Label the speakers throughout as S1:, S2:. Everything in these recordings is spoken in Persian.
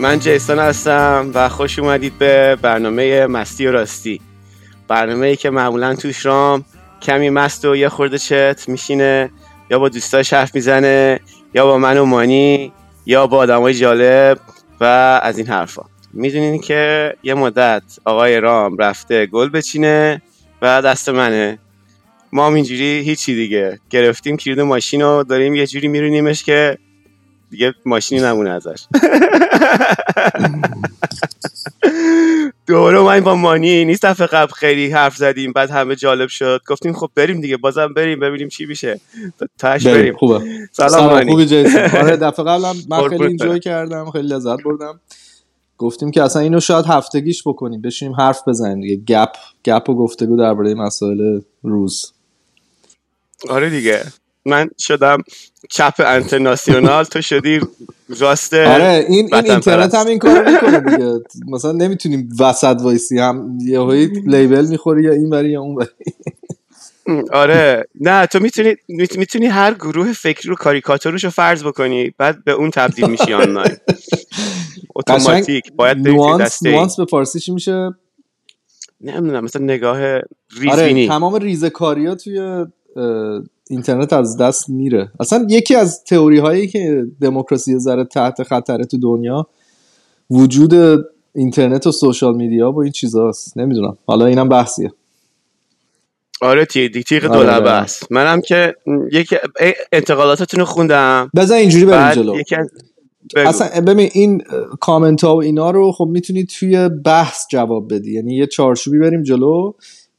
S1: من جیسون هستم و خوش اومدید به برنامه مستی و راستی. برنامه ای که معمولا توش رام کمی مست و یه خورده چت میشینه یا با دوستاش حرف می‌زنه یا با من و مانی یا با آدمای جالب و از این حرفا. می‌دونین که یه مدت آقای رام رفته گل بچینه و دست منه. ما هم اینجوری هیچی دیگه. گرفتیم کلید ماشین رو داریم یه جوری میرونیمش که دیگه ماشینی نمونه ازش. دوباره من با مانی. نیست دفعه قبل خیلی حرف زدیم بعد همه جالب شد. گفتیم خب بریم دیگه بازم بریم ببینیم چی میشه. تاش بریم
S2: خوبه.
S1: سلام
S2: سلام
S1: مانی.
S2: خوبی جیسون؟ آره دفعه قبلم من خیلی اینجوی. کردم خیلی لذت بردم. گفتیم که اصلا اینو شاید هفتگیش بکنیم بشینیم حرف بزنیم دیگه. گپ گپ و گفتگو درباره مسائل روز.
S1: آره دیگه. من شدم چپ انترناسیونال تو شدی راست
S2: آره این این اینترنت هم این کارو می‌کنه دیگه. مثلا نمی‌تونیم وسط وایسی هم یه label می‌خوری یا این بری یا اون بری
S1: آره. نه تو می‌تونی می‌تونی هر گروه فکری رو کاریکاتورش رو فرض بکنی بعد به اون تبدیل میشی آنلاین. اتوماتیک باید nuance
S2: nuance به فارسی چی میشه؟
S1: نمی‌دونم مثلا نگاه
S2: آره
S1: ریزبینی
S2: تمام ریزه کاری ها توی اینترنت از دست میره. اصلا یکی از تئوری هایی که دموکراسی ذره تحت خطره تو دنیا وجود اینترنت و سوشال میدیا و این چیزاست. نمی‌دونم. حالا اینم بحثیه.
S1: آره تیغ تیغ
S2: آره،
S1: دولبه
S2: آره.
S1: است. منم که یکی انتقالاتتون رو خوندم.
S2: بذار اینجوری بریم جلو.
S1: یکی بگو.
S2: اصلا ببین این کامنت ها و اینا رو خب می‌تونی توی بحث جواب بدی. یعنی یه چارچوبی بریم جلو.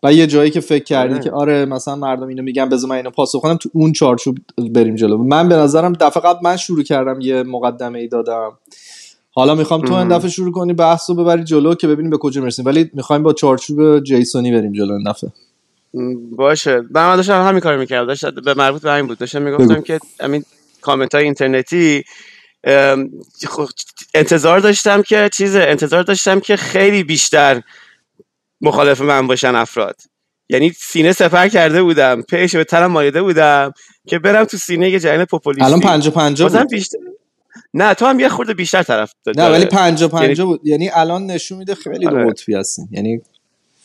S2: و یه جایی که فکر کردی
S1: آره.
S2: که آره مثلا مردم اینو میگن بذار من اینو پاسخ کنم تو اون چارچوب بریم جلو. من به نظرم دفعه قبل من شروع کردم یه مقدمه ای دادم. حالا می‌خوام تو این. دفعه شروع کنی بحث رو ببری جلو که ببینیم به کجا می‌رسیم. ولی می‌خوایم با چارچوب جیسونی بریم جلو این دفعه.
S1: باشه. من داشتم همین کار می‌کردم. داشت به مربوط به همین بود. داشتم می‌گفتم. که همین کامنت های اینترنتی خب، انتظار داشتم که چیز انتظار داشتم که خیلی بیشتر مخالف من باشن افراد. یعنی سینه سپر کرده بودم پیش به تنم مایده بودم که برم تو سینه یه جریان پوپولیستی.
S2: الان پنجا پنجا
S1: بازم
S2: بود.
S1: بیشتر نه تو هم یه خورده بیشتر طرف
S2: نه ولی پنجا پنجا بود. یعنی الان نشون میده خیلی
S1: آره.
S2: قطبی هستیم. یعنی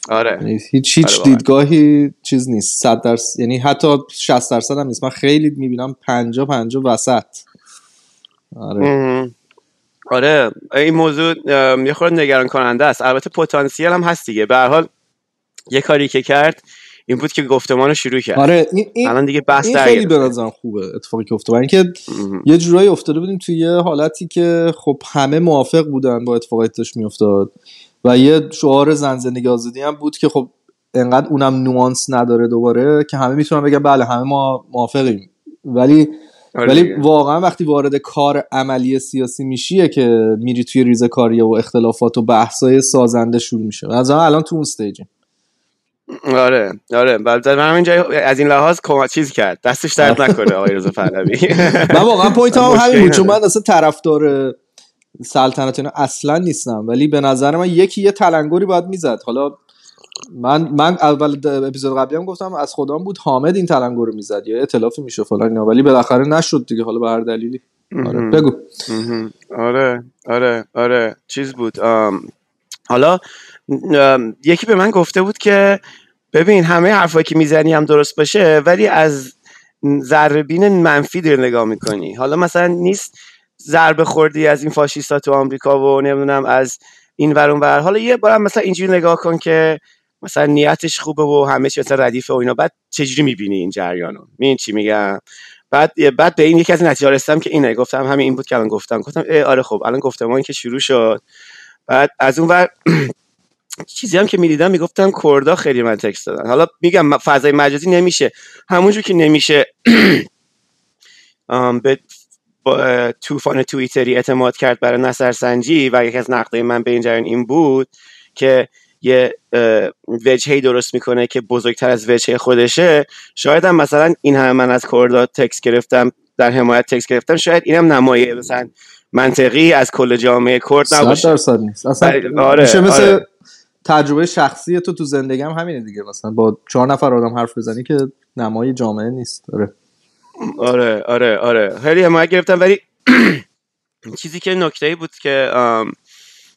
S1: آره.
S2: یعنی هیچ هیچ
S1: آره.
S2: دیدگاهی چیز نیست. 100 درصد یعنی حتی 60 درصد هم نیست. من خیلی می‌بینم 50 50 وسط. آره.
S1: آره این موضوع یه خورده نگران کننده است. البته پتانسیل هم هست دیگه. به هر حال یه کاری که کرد این بود که گفتمان رو شروع کرد.
S2: آره این این,
S1: الان دیگه بحث
S2: این خیلی به. نظرم خوبه اتفاقی که افتاد. اینکه. یه جورایی افتاده بودیم توی یه حالتی که خب همه موافق بودن با اتفاقی که داشت میافتاد. و یه شعار زن زندگی آزادی هم بود که خب انقدر اونم نوانس نداره دوباره که همه می‌تونن بگن بله همه ما موافقیم. ولی ولی
S1: دیگه.
S2: واقعا وقتی وارد کار عملی سیاسی میشیه که میری توی ریزه کاری و اختلافات و بحثای سازنده شروع میشه. از الان تو اون stage یم
S1: آره آره. بعد من همین جای از این لحاظ کمک چیز کرد. دستش درد نکنه آقای رضا پهلوی.
S2: من واقعا point هم همین بود چون. من اصلا طرفدار سلطنت اینا اصلا نیستم. ولی به نظر من یکی یه تلنگری باید می‌زد. حالا من من اول اپیزود قبلی هم گفتم از خودم بود حامد این تلنگر رو می‌زد. یا ائتلافی میشه فلان اینا ولی بالاخره نشد دیگه. حالا به هر دلیلی. آره. بگو.
S1: آره آره آره. چیز بود. آم، حالا ام، یکی به من گفته بود که ببین همه حرفایی که می‌زنی هم درست باشه ولی از ذره منفی داری نگاه می‌کنی. حالا مثلا نیست ضربه خوردی از این فاشیستا تو آمریکا و نمی‌دونم از این ور اون ور. حالا یه بارم مثلا اینجوری نگاه کن که مثلا نیتش خوبه و همه چی مثلا ردیفه و اینا. بعد چجوری می‌بینی این جریانو؟ می‌بینی چی میگم؟ بعد بعد به این یکی از نتیجه رسیدم که اینه. گفتم همین این بود که الان گفتم. گفتم آره خب الان گفتمان که شروع شد. بعد از اون ور چیزی هم که می‌دیدم می‌گفتم کردا خیلی من تکست دادن. حالا میگم فضای مجازی نمیشه. همونجور که نمیشه به طوفان توییتری اعتماد کرد برای نظرسنجی و یکی از نقدای من به این جریان این بود که یه وجهی درست می‌کنه که بزرگتر از وجهه خودشه. شاید هم مثلا این همه من از کردها تکس گرفتم در حمایت تکس گرفتم شاید اینم نمایه مثلا منطقی از کل جامعه کرد نباشه.
S2: درصد نیست اصلا
S1: بله، آره،
S2: میشه مثل
S1: آره.
S2: تجربه شخصی تو تو زندگیم همینه دیگه. مثلا با چهار نفر آدم حرف بزنی که نمای جامعه نیست. آره.
S1: آره آره آره. خیلی حمایت گرفتم ولی چیزی که نکته بود که آم،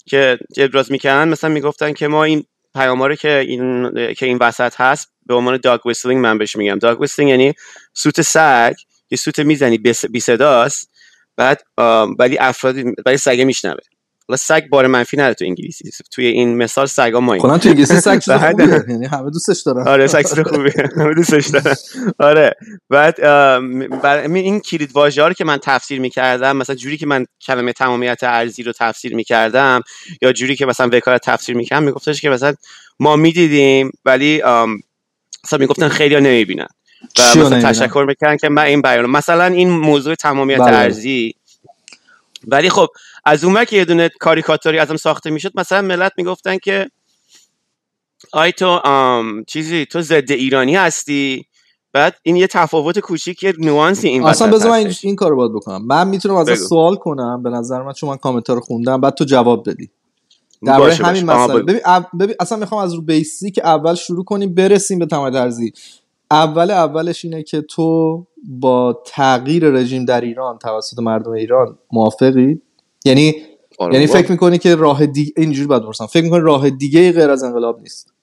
S1: که ابراز می‌کردن مثلا می‌گفتن که ما این پیام رو که این که این وسط هست به عنوان dog whistling من بهش میگم. dog whistling یعنی سوت سگ یه سوت می‌زنی بی صداست بعد ولی افرادی ولی سگه میشنوه. حالا سگ بار منفی نداره تو انگلیسی. توی این مثال سگا ما
S2: کلا تو انگلیسی سگ چیز
S1: بعد-
S2: خوبیه. یعنی همه دوستش دارن.
S1: آره سکس خوبیه. همه دوستش دارن. آره. بعد این کلید واژه رو که من تفسیر می‌کردم مثلا جوری که من کلمه تمامیت ارضی رو تفسیر می‌کردم یا جوری که مثلا وکالت تفسیر می‌کردم میگفتش که مثلا ما می‌دیدیم ولی مثلا می‌گفتن خیلی ها نمی‌بینن. و مثلا؟ تشکر می‌کردن که من این بیان مثلا این موضوع تمامیت
S2: بله.
S1: ارزی ولی خب از اون که یه دونه کاریکاتوری ازم ساخته می‌شد مثلا ملت می‌گفتن که آی تو آم، چیزی تو ضد ایرانی هستی بعد این یه تفاوت کوچیک یه نوانسی این
S2: اصلا بذار من این, کارو باید بکنم من می‌تونم ازت
S1: بگو.
S2: سوال کنم به نظر من چون من کامنت رو خوندم بعد تو جواب بدی
S1: باشه،
S2: همین
S1: باشه.
S2: مسئله. ببین, ببین اصلا می‌خوام از رو basic اول شروع کنیم برسیم به تمامیت ارضی اول اولش اینه که تو با تغییر رژیم در ایران توسط مردم ایران موافقی یعنی
S1: آره
S2: یعنی. فکر می‌کنی که راه دیگه اینجوری باید برسم فکر می‌کنی راه دیگه غیر از انقلاب نیست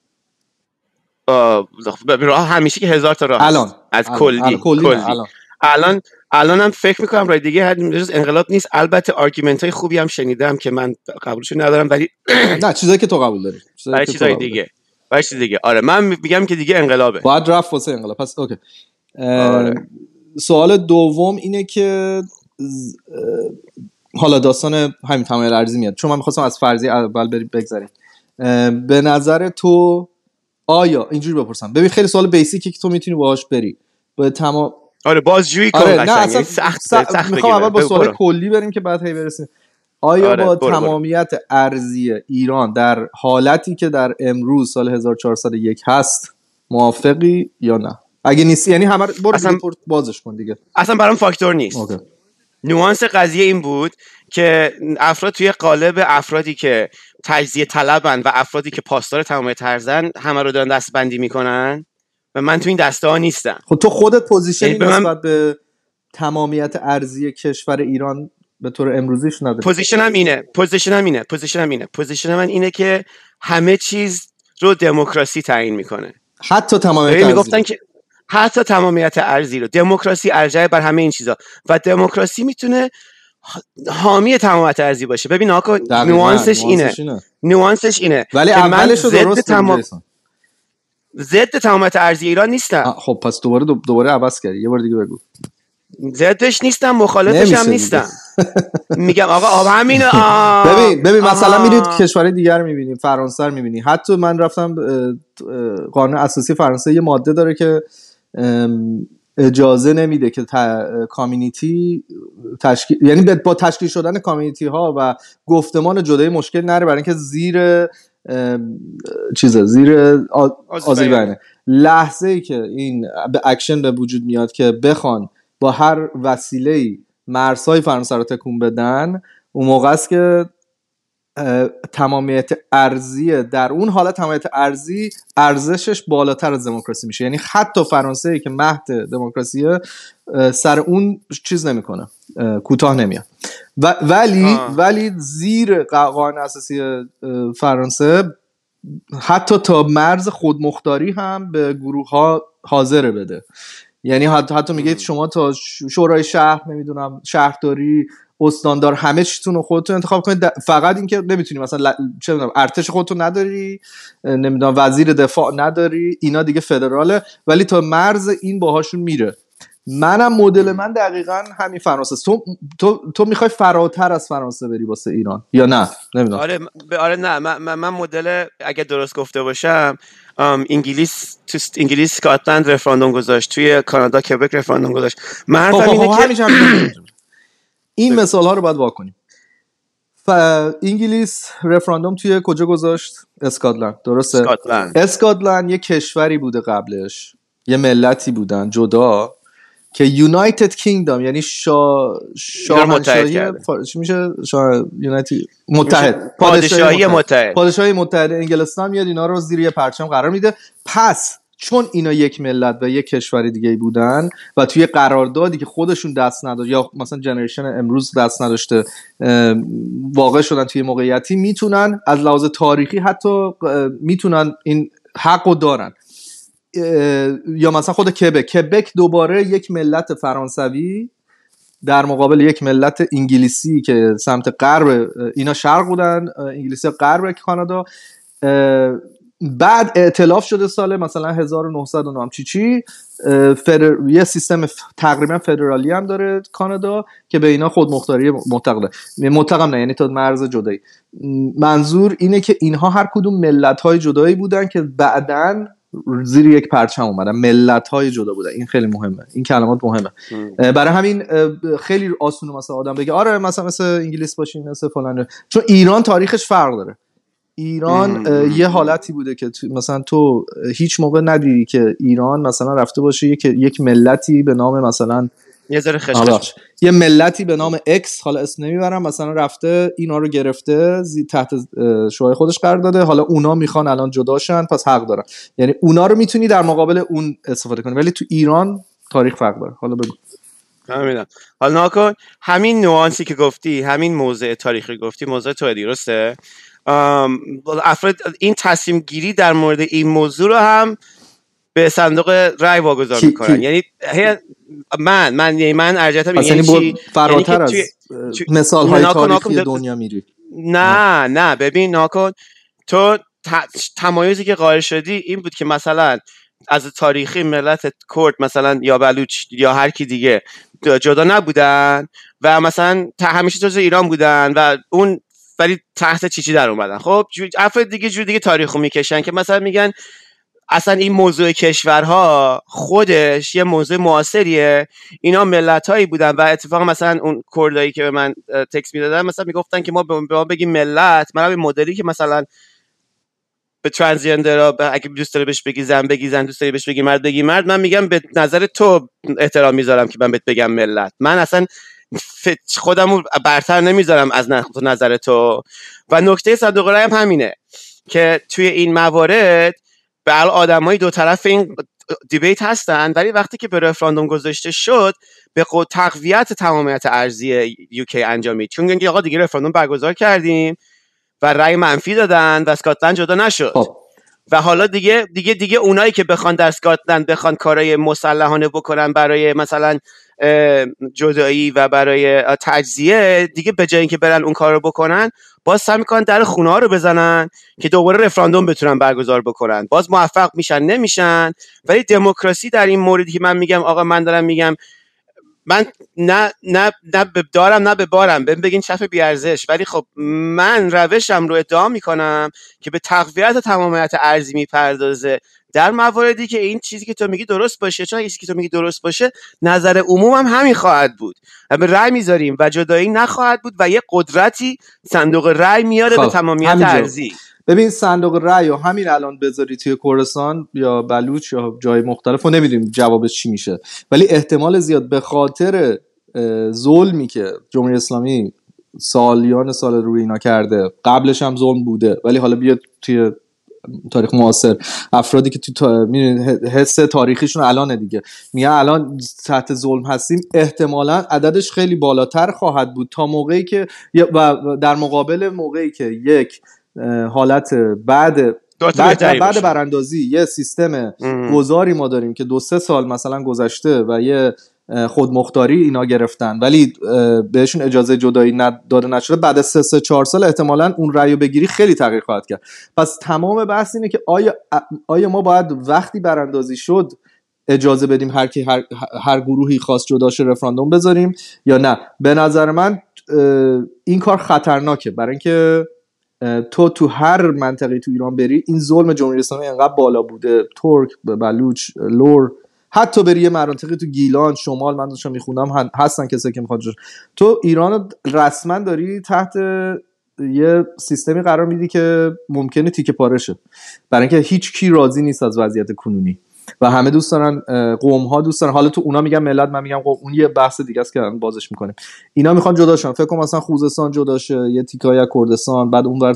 S1: راه همیشه که هزار تا راه.
S2: الان
S1: از
S2: الان.
S1: کلی
S2: الان. کلی. الان
S1: الان الان هم فکر می‌کنم راه دیگه هر جز انقلاب نیست البته argument های خوبی هم شنیدم که من قبولشون ندارم ولی
S2: نه چیزایی که تو قبول داری چیزایی
S1: برای
S2: که تو
S1: چیزای
S2: قبول داری.
S1: چیز دیگه؟ آره من میگم که دیگه انقلابه.
S2: باید رفت واسه انقلاب. پس اوکی.
S1: آره.
S2: سوال دوم اینه که حالا داستان همین تمایل ارزی میاد. چون من می‌خواستم از فرضی اول بریم بگذریم. به نظر تو آیا اینجوری بپرسم. ببین خیلی سوال بیسیکی که تو می‌تونی باهاش بری. به تمام
S1: آره بازجویی کن
S2: آره. نه
S1: یعنی
S2: اصلا
S1: سخت
S2: س-
S1: سخت
S2: می‌خوام. اول با سوال. کلی بریم که بعد هی برسیم. آیا
S1: آره،
S2: با
S1: برو، برو.
S2: تمامیت ارضی ایران در حالتی که در امروز سال 1401 هست موافقی یا نه؟ اگه نیستی یعنی همه رو- برو
S1: اصلا-
S2: بازش کن دیگه.
S1: اصلا برام فاکتور نیست.
S2: okay.
S1: nuance قضیه این بود که افراد توی قالب افرادی که تجزیه طلبن و افرادی که پاسدار تمامیت ارضین همه رو دارن دسته‌بندی می‌کنن؟ و من تو این دسته ها نیستم.
S2: خب تو خودت
S1: position ی یعنی
S2: نسبت به تمامیت ارضی کشور ایران به طور امروزیش نداری
S1: position م اینه. position م اینه. position م اینه. position من اینه که همه چیز رو دموکراسی تعیین می‌کنه.
S2: حتی تمامیت
S1: می‌گفتن که حتی تمامیت ارضی رو. دموکراسی ارجح بر همه این چیزا. و دموکراسی می‌تونه حامی تمامیت ارضی باشه. ببین آقا
S2: nuance
S1: ش اینه.
S2: nuance ش اینه.
S1: nuance ش اینه.
S2: ولی اولش رو درست
S1: تمام. ضد تمامیت ارزی ایران نیستم
S2: خب پس دوباره دو- دوباره عوض کردی. یه بار دیگه بگو.
S1: ضدش نیستم مخالفش هم. نیستم میگم آقا آب همین.
S2: ببین ببین مثلا. میرید کشور دیگر می‌بینی فرانسه رو می‌بینی حتی من رفتم قانون اساسی فرانسه یه ماده داره که اجازه نمیده که ت- کامیونیتی تشکیل یعنی با تشکیل شدن کامیونیتی ها و گفتمان جدای مشکل نره برای اینکه زیر چیزه زیر آ-.
S1: بیانه
S2: لحظه ای که این به اکشن به وجود میاد که بخوان با هر وسیله مرزهای فرانسه رو تکون بدن اون موقع است که تمامیت ارضی در اون حالت تمامیت ارضی ارزشش بالاتر از دموکراسی میشه. یعنی حتی فرانسه ای که مهد دموکراسیه اه، سر اون چیز نمی‌کنه اه، کوتاه نمیاد. و ولی
S1: آه.
S2: ولی زیر ق- قانون اساسی فرانسه حتی تا مرز خودمختاری هم به گروه ها حاضر بده. یعنی حتی, حتی میگه
S1: مم.
S2: شما تا شورای شهر نمی‌دونم شهرداری استاندار همه چیتون رو خودتون انتخاب کنید. فقط اینکه نمی‌تونی مثلا چه می‌دونم ارتش خودتون نداری نمی‌دونم وزیر دفاع نداری اینا دیگه فدراله. ولی تا مرز این باهاشون میره. منم مدل من دقیقا همین فرانسه. تو تو تو می‌خوای فراتر از فرانسه بری واسه ایران یا نه؟ نمی‌دونم.
S1: آره آره نه. من, من, مدل اگه درست گفته باشم انگلیس تو انگلیس اسکاتلند رفراندوم گذاشت توی کانادا کبک رفراندوم گذاشت. من
S2: خب
S1: حرفم
S2: خب
S1: اینه
S2: خب
S1: که.
S2: این. مثال ها رو باید واکنیم ف- انگلیس رفراندوم توی کجا گذاشت؟ اسکاتلند درسته؟
S1: اسکاتلند.
S2: اسکاتلند یه کشوری بوده قبلش یه ملتی بودن جدا. که یونایتد کینگدام یعنی شا...
S1: متحد
S2: شاهنشاهی
S1: کرده.
S2: فا... چی میشه؟ شاه... یونایتد متحد.
S1: پادشاهی متحد.
S2: پادشاهی متحد. انگلستان میاد اینا رو زیر یه پرچم قرار میده. پس چون اینا یک ملت و یک کشور دیگه بودن و توی قراردادی که خودشون دست نداشت یا مثلا جنریشن امروز دست نداشته واقع شدن توی موقعیتی می‌تونن از لحاظ تاریخی حتی می‌تونن این حق دارن. یا مثلا خود کبک. کبک دوباره یک ملت فرانسوی در مقابل یک ملت انگلیسی که سمت غرب اینا شرق بودن انگلیسی غرب کانادا. بعد ائتلاف شده سال مثلا 1900 و نام چی چی؟ فدر... یه سیستم ف- تقریبا فدرالی هم داره کانادا که به اینا خود مختاری مطلق مطلق نه یعنی تا مرز جدایی. منظور اینه که اینها هر کدوم ملت های جدایی بودن که بعدا زیر یک پرچم اومدن. ملت های جدا بودن. این خیلی مهمه. این کلمات مهمه. برای همین خیلی آسونه مثلا آدم بگه آره مثلا مثل انگلیس باشین مثل فلان. چون ایران تاریخش فرق داره. ایران یه حالتی بوده که مثلا تو هیچ موقع ندیدی که ایران مثلا رفته باشه یک یک ملتی به نام مثلا
S1: یه ذره خشخش.
S2: یه ملتی به نام اکس حالا اسم نمی‌برم مثلا رفته اینا رو گرفته زی تحت شوهای خودش قرار داده. حالا اونا می‌خوان الان جداشن پس حق دارن. یعنی اونا رو می‌تونی در مقابل اون استفاده کنی. ولی تو ایران تاریخ فرق داره. حالا بگو.
S1: فهمیدم حالا نکن همین نوانسی که گفتی همین موضع تاریخی گفتی موضع تو درسته؟ افراد این تصمیم گیری در مورد این موضوع رو هم به صندوق رای واگذار می‌کنن؟ یعنی هی- من من یعنی من ارجحتم
S2: پس
S1: یعنی
S2: یعنی
S1: چی؟
S2: با- فراتر
S1: یعنی
S2: از مثال های تاریخی دنیا میری.
S1: نه نه ببین ناکن تو تمایزی که قائل شدی این بود که مثلا از تاریخی ملت کرد مثلا یا بلوچ یا هر کی دیگه جدا نبودن و مثلا ت- همیشه جز ایران بودن و اون ولی تحت چیچی در اومدن. خب افراد دیگه جور دیگه تاریخو می‌کشن که مثلا میگن اصلا این موضوع کشورها خودش یه موضوع معاصریه. اینا ملت هایی بودن و اتفاقا مثلا اون کردایی که به من تکس می‌دادن مثلا می‌گفتن که ما به به ما بگیم ملت من همین مدلی که مثلا به ترانسجندر اگه دوست داره بهش بگی زن بگی زن دوست داری بهش بگی مرد بگی مرد من میگم به نظر تو احترام می‌ذارم که من بهت بگم ملت. من اصلا خودم برتر نمی‌ذارم از نظر تو. و نکته صندوق هم همینه که توی این موارد به آدمای دو طرف این دیبیت هستن ولی وقتی که به رفراندوم گذاشته شد به قد تقویت تمامیت ارزی یوکی انجامید. چون اینکه آقا دیگه رفراندوم برگزار کردیم و رأی منفی دادن و اسکاتلند جدا نشد.
S2: خب.
S1: و حالا دیگه دیگه دیگه اونایی که بخوان در اسکاتلند بخوان کارهای مسلحانه بکنن برای مثلا جدایی و برای تجزیه دیگه به جای اینکه برن اون کار رو بکنن باز سعی می‌کنن در خونه ها رو بزنن که دوباره رفراندوم بتونن برگزار بکنن. باز موفق میشن نمیشن. ولی دموکراسی در این موردی که من میگم آقا من دارم میگم من نه نه نه به دارم نه به بارم. بهم بگین چف بیارزش. ولی خب من روشم رو ادعا می‌کنم که به تقویت تمامیت ارزی می‌پردازه. در مواردی که این چیزی که تو میگی درست باشه چون چیزی که تو میگی درست باشه نظر عموم هم همین خواهد بود. و به رأی می‌ذاریم و جدایی نخواهد بود و یه قدرتی صندوق رأی میاره به
S2: خب،
S1: تمامیت
S2: همینجا.
S1: ارزی
S2: ببین صندوق رأی و همین الان بذاری توی کردستان یا بلوچ یا جای مختلف و نمی‌دونیم جوابش چی میشه. ولی احتمال زیاد به خاطر ظلمی که جمهوری اسلامی سالیان سال روی اینا کرده قبلش هم ظلم بوده ولی حالا بیاد توی تاریخ معاصر. افرادی که تو تا... حس تاریخیشون الان دیگه. میگن الان تحت ظلم هستیم. احتمالا عددش خیلی بالاتر خواهد بود تا موقعی که و در مقابل موقعی که یک حالت بعد بعد, بعد. براندازی یه سیستم
S1: ام.
S2: گذاری ما داریم که دو سه سال مثلا گذشته و یه اه، خودمختاری اینا گرفتن. ولی بهشون اجازه جدایی ند- داده نشده. بعد از سه سه چهار سال احتمالا اون رأی بگیری خیلی تغییر خواهد کرد. پس تمام بحث اینه که آیا آیا ما باید وقتی براندازی شد اجازه بدیم هر کی هر, هر گروهی خواست جداش رفراندوم بذاریم یا نه؟ به نظر من این کار خطرناکه. برای اینکه تو تو هر منطقه تو ایران بری این ظلم جمهوری اسلامی انقدر بالا بوده ترک بلوچ لور حتی بری یه مناطقی تو گیلان شمال من داشتم میخوندم هستن کسایی که می‌خواد. تو ایران رسما داری تحت یه سیستمی قرار میدی که ممکنه تیکه پاره شه برای اینکه هیچ کی راضی نیست از وضعیت کنونی و همه دوست دارن قوم ها دوست دارن. حالا تو اونا میگن ملت من میگم قوم. اون یه بحث دیگه است که بازش می‌کنیم. اینا می‌خوان جداشن فکر کنم مثلا خوزستان جدا شه یه تیکای کردستان بعد اونور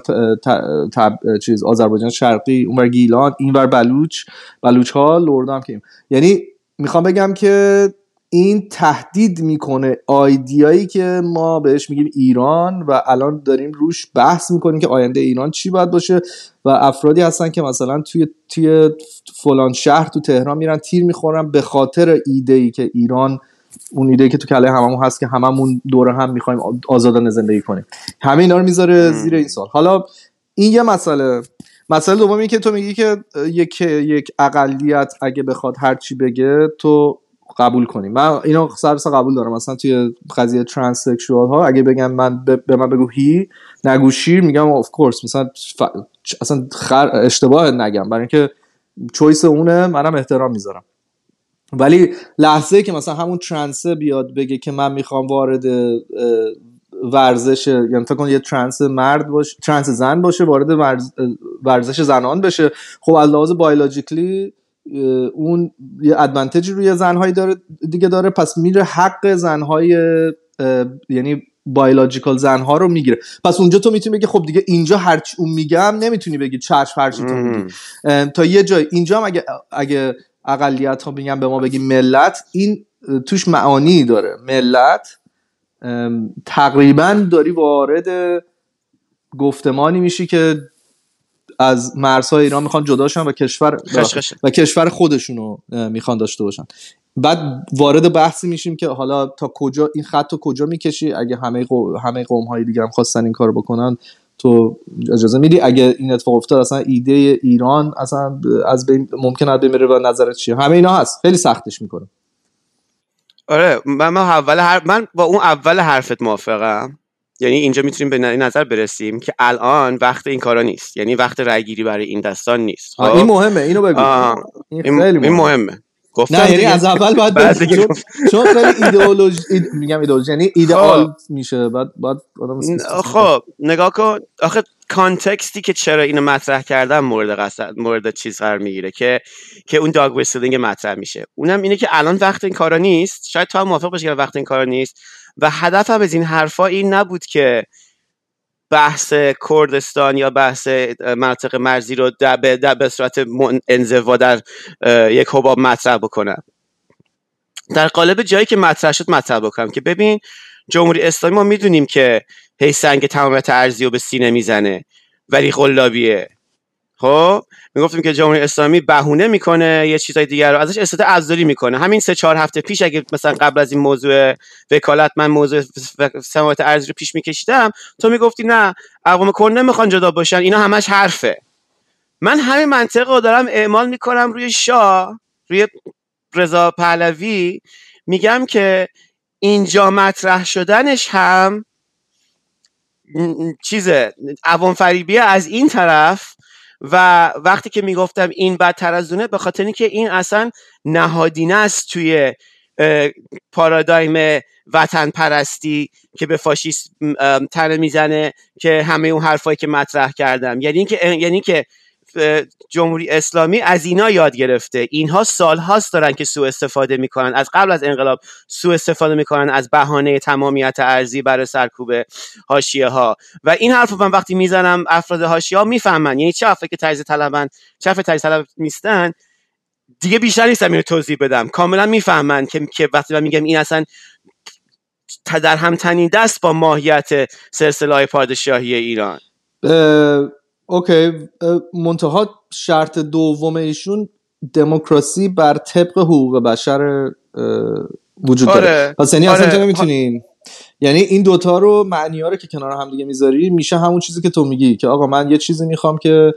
S2: چیز آذربایجان شرقی اونور گیلان اینور بلوچ بلوچ ها لردن که یعنی می‌خوام بگم که این تهدید می‌کنه آیدیایی که ما بهش میگیم ایران و الان داریم روش بحث می‌کنیم که آینده ایران چی باید باشه و افرادی هستن که مثلا توی توی فلان شهر تو تهران میرن تیر می‌خورن به خاطر ایده ای که ایران اون ایده که تو کله هممون هست که هممون دور هم می‌خوایم آزادانه زندگی کنیم. همه اینا رو می‌ذاره زیر این سال حالا این یه مسئله. مسئله دومی که تو میگی که یک یک اقلیت اگه بخواد هر چی بگه تو قبول کنیم. من اینو سرس قبول دارم. مثلا توی قضیه ترانسکشوال ها اگه بگم من به من بگو هی نگو sure میگم of course مثلا ف... اصلا خر... اشتباه نگم. برای اینکه choice اونه منم احترام می‌ذارم. ولی لحظه که مثلا همون trans ه بیاد بگه که من می‌خوام وارد ورزش یعنی فکر کن یه trans مرد باشه trans زن باشه وارد ورزش زنان بشه. خب از لحاظ biologically اون یه advantage ی روی زنهایی داره دیگه داره پس میره حق زنهای یعنی بایولوژیکال زنها رو می‌گیره. پس اونجا تو می‌تونی بگی خب دیگه اینجا هرچی اون میگم نمی‌تونی بگی چشم هرچی تو میگی. تا یه جای اینجا هم اگه اگه اقلیت ها میگن به ما بگی ملت این توش معانی داره. ملت تقریبا داری وارد گفتمانی میشی که از مرزهای ایران می‌خوان جدا شن و کشور و کشور خودشون رو می‌خوان داشته باشن. بعد وارد بحثی میشیم که حالا تا کجا این خط رو کجا می‌کشی؟ اگه همه قو... همه قوم های دیگه هم خواستن این کارو بکنن تو اجازه میدی؟ اگه این اتفاق افتاد اصلا ایده ایران اصلا از بین ممکن از بمیره و نظرت چیه؟ همه اینا هست. خیلی سختش می‌کنه.
S1: آره من اول هر... من با اون اول حرفت موافقم. یعنی اینجا می‌تونیم به نظر برسیم که الان وقت این کارا نیست. یعنی وقت رأیگیری برای این دستان نیست.
S2: این؟ مهمه. اینو بگو. این,
S1: خیلی مهمه, مهمه.
S2: نه یعنی از اول باید چون, چون خیلی ایدئولوژی میگم ایدئولوژی یعنی ایدئال خب. میشه بعد بعد
S1: خب نگاه کن آخه context ی که چرا اینو مطرح کردم مورد قصد مورد چیز قرار می‌گیره که که اون dog whistling مطرح میشه اونم اینه که الان وقت این کارا نیست شاید تو هم موافق باشی که وقت این کارا نیست و هدفم از این حرفا این نبود که بحث کردستان یا بحث مناطق مرزی رو به, به صورت انزوا در یک حباب مطرح بکنم. در قالب جایی که مطرح شد مطرح بکنم که ببین جمهوری اسلامی ما می‌دونیم که هی سنگ تمامیت ارزی رو به سینه می‌زنه ولی قلابیه خب می‌گفتیم که جمهوری اسلامی بهونه می‌کنه یه چیزای دیگر رو ازش اصلاح ازداری می‌کنه. همین سه چهار هفته پیش اگه مثلا قبل از این موضوع وکالت من موضوع سماوات ارزی رو پیش میکشیدم تو می‌گفتی نه اقوام کل نمی‌خوان جدا باشن اینا همش حرفه. من همین منطق رو دارم اعمال می‌کنم روی شاه روی رضا پهلوی. میگم که اینجا مطرح شدنش هم چیزه عوام فریبیه از این طرف و وقتی که می‌گفتم این بدتر از اونه به خاطر اینکه این اصلا نهادینه است توی پارادایم وطن پرستی که به فاشیست تنه می‌زنه که همه اون حرفایی که مطرح کردم. یعنی که یعنی که جمهوری اسلامی از اینا یاد گرفته. اینها سالهاست دارن که سوء استفاده می‌کنن. از قبل از انقلاب سوء استفاده می‌کنن از بهانه تمامیت ارزی برای سرکوب حاشیه ها و این حرف من وقتی می‌زنم افراد حاشیه ها می‌فهمن. یعنی چه افرادی که تجزیه طلبن چه افرادی تجزیه طلب نیستن دیگه بیشتر نیستم اینو توضیح بدم. کاملا می‌فهمن که که وقتی من میگم این اصلا در هم تنیده است با ماهیت سلسله پادشاهی ایران.
S2: اوکی منتها شرط دوم ایشون دموکراسی بر طبق حقوق بشر وجود داره آره. پس یعنی آره. اصلا نمی‌تونین یعنی این دوتا رو معنی رو که کنار هم دیگه می‌ذاری میشه همون چیزی که تو میگی که آقا من یه چیزی می‌خوام که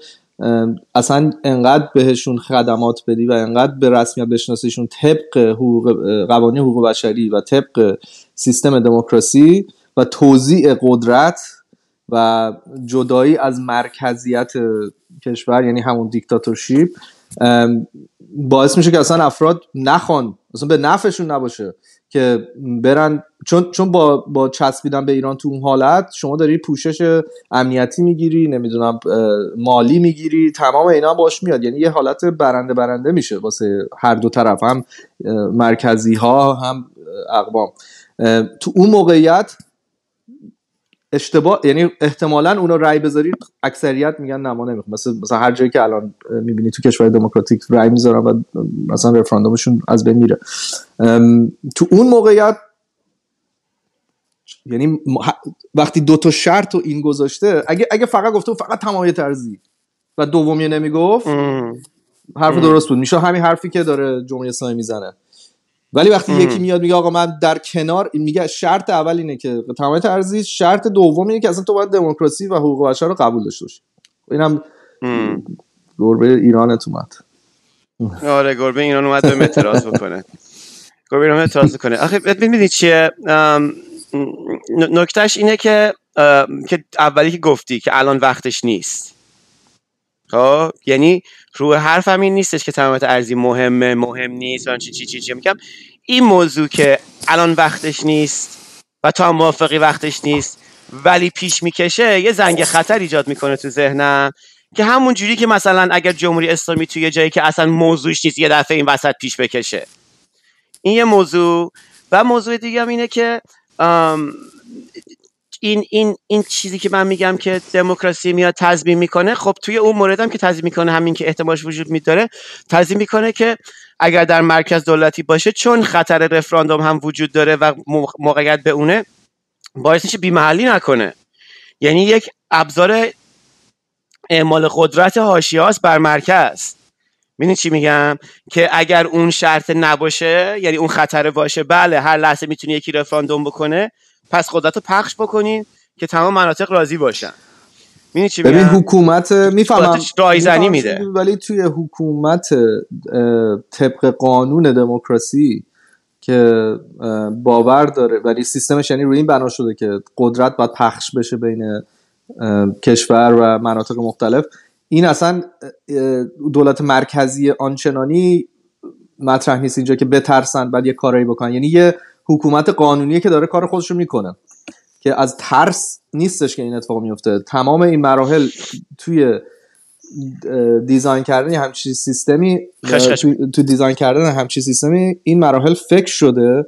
S2: اصلا انقدر بهشون خدمات بدی و انقدر به رسمیت بشناسیشون طبق حقوق قوانین حقوق بشری و طبق سیستم دموکراسی و توزیع قدرت و جدایی از مرکزیت کشور یعنی همون دیکتاتورشیپ باعث میشه که اصلا افراد نخوان اصلا به نفعشون نباشه که برن. چون چون با با چسبیدن به ایران تو اون حالت شما داری پوشش امنیتی می‌گیری نمی‌دونم مالی می‌گیری تمام اینا باش میاد. یعنی یه حالت برنده برنده میشه واسه هر دو طرف هم مرکزی ها هم اقوام. تو اون موقعیت اشتباه یعنی احتمالا اونا رای بذارید اکثریت میگن نه ما نمی‌خوام. مثلا مثلا هر جایی که الان می‌بینی تو کشور دموکراتیک رای می‌ذارن و مثلا رفراندومشون از بین میره. تو اون موقعیت یعنی وقتی دو تا شرط و این گذاشته اگه اگه فقط گفته فقط تمایه ارزی و دومی نمی‌گفت حرف درست بود. میشه همین حرفی که داره جمهوری اسلامی می‌زنه. ولی وقتی یکی میاد میگه آقا من در کنار میگه شرط اول اینه که تمایت ارزی شرط دوم اینه که اصلا تو باید دموکراسی و حقوق بشر رو قبول داشته باشی. اینم گربه ایرانت اومد.
S1: آره گربه ایران اومد به اعتراض بکنه. گربه ایران اعتراض کنه آخه ببینید چیه؟ نکتهش اینه که که اولی که گفتی که الان وقتش نیست. خب یعنی رو حرف این نیستش که تمامت ارزی مهمه مهم نیست چی چی چی چی میگم. این موضوع که الان وقتش نیست و تا موافقی وقتش نیست ولی پیش می‌کشه یه زنگ خطر ایجاد می‌کنه تو ذهنم که همون جوری که مثلا اگر جمهوری اسلامی توی جایی که اصلا موضوعش نیست یه دفعه این وسط پیش بکشه. این یه موضوع. و موضوع دیگه هم اینه که این این این چیزی که من میگم که دموکراسی میاد تضمین می‌کنه خب توی اون موردم که تضمین می‌کنه همین که احتمالش وجود میداره تضمین می‌کنه که اگر در مرکز دولتی باشه چون خطر رفراندوم هم وجود داره و موقعیت به اونه باعث میشه بیمحلی نکنه. یعنی یک ابزار اعمال قدرت هاشیاس بر مرکز. می‌دونی چی میگم؟ که اگر اون شرط نباشه یعنی اون خطر باشه بله هر لحظه می‌تونه یکی رفراندوم بکنه پس قدرت رو پخش بکنین که تمام مناطق راضی باشن.
S2: چی ببین حکومت می‌فهمم.
S1: رایزنی میده.
S2: ولی توی حکومت طبق قانون دموکراسی که باور داره ولی سیستمش یعنی روی این بنا شده که قدرت باید پخش بشه بین کشور و مناطق مختلف. این اصلا دولت مرکزی آنچنانی مطرح نیست اینجا که بترسن بعد یه کارایی بکنن. یعنی یه حکومت قانونیه که داره کار خودش رو می‌کنه. که از ترس نیستش که این اتفاق میفته تمام این مراحل توی دیزاین کردن همچین سیستمی تو, دیزاین کردن همچین سیستمی این مراحل فکر شده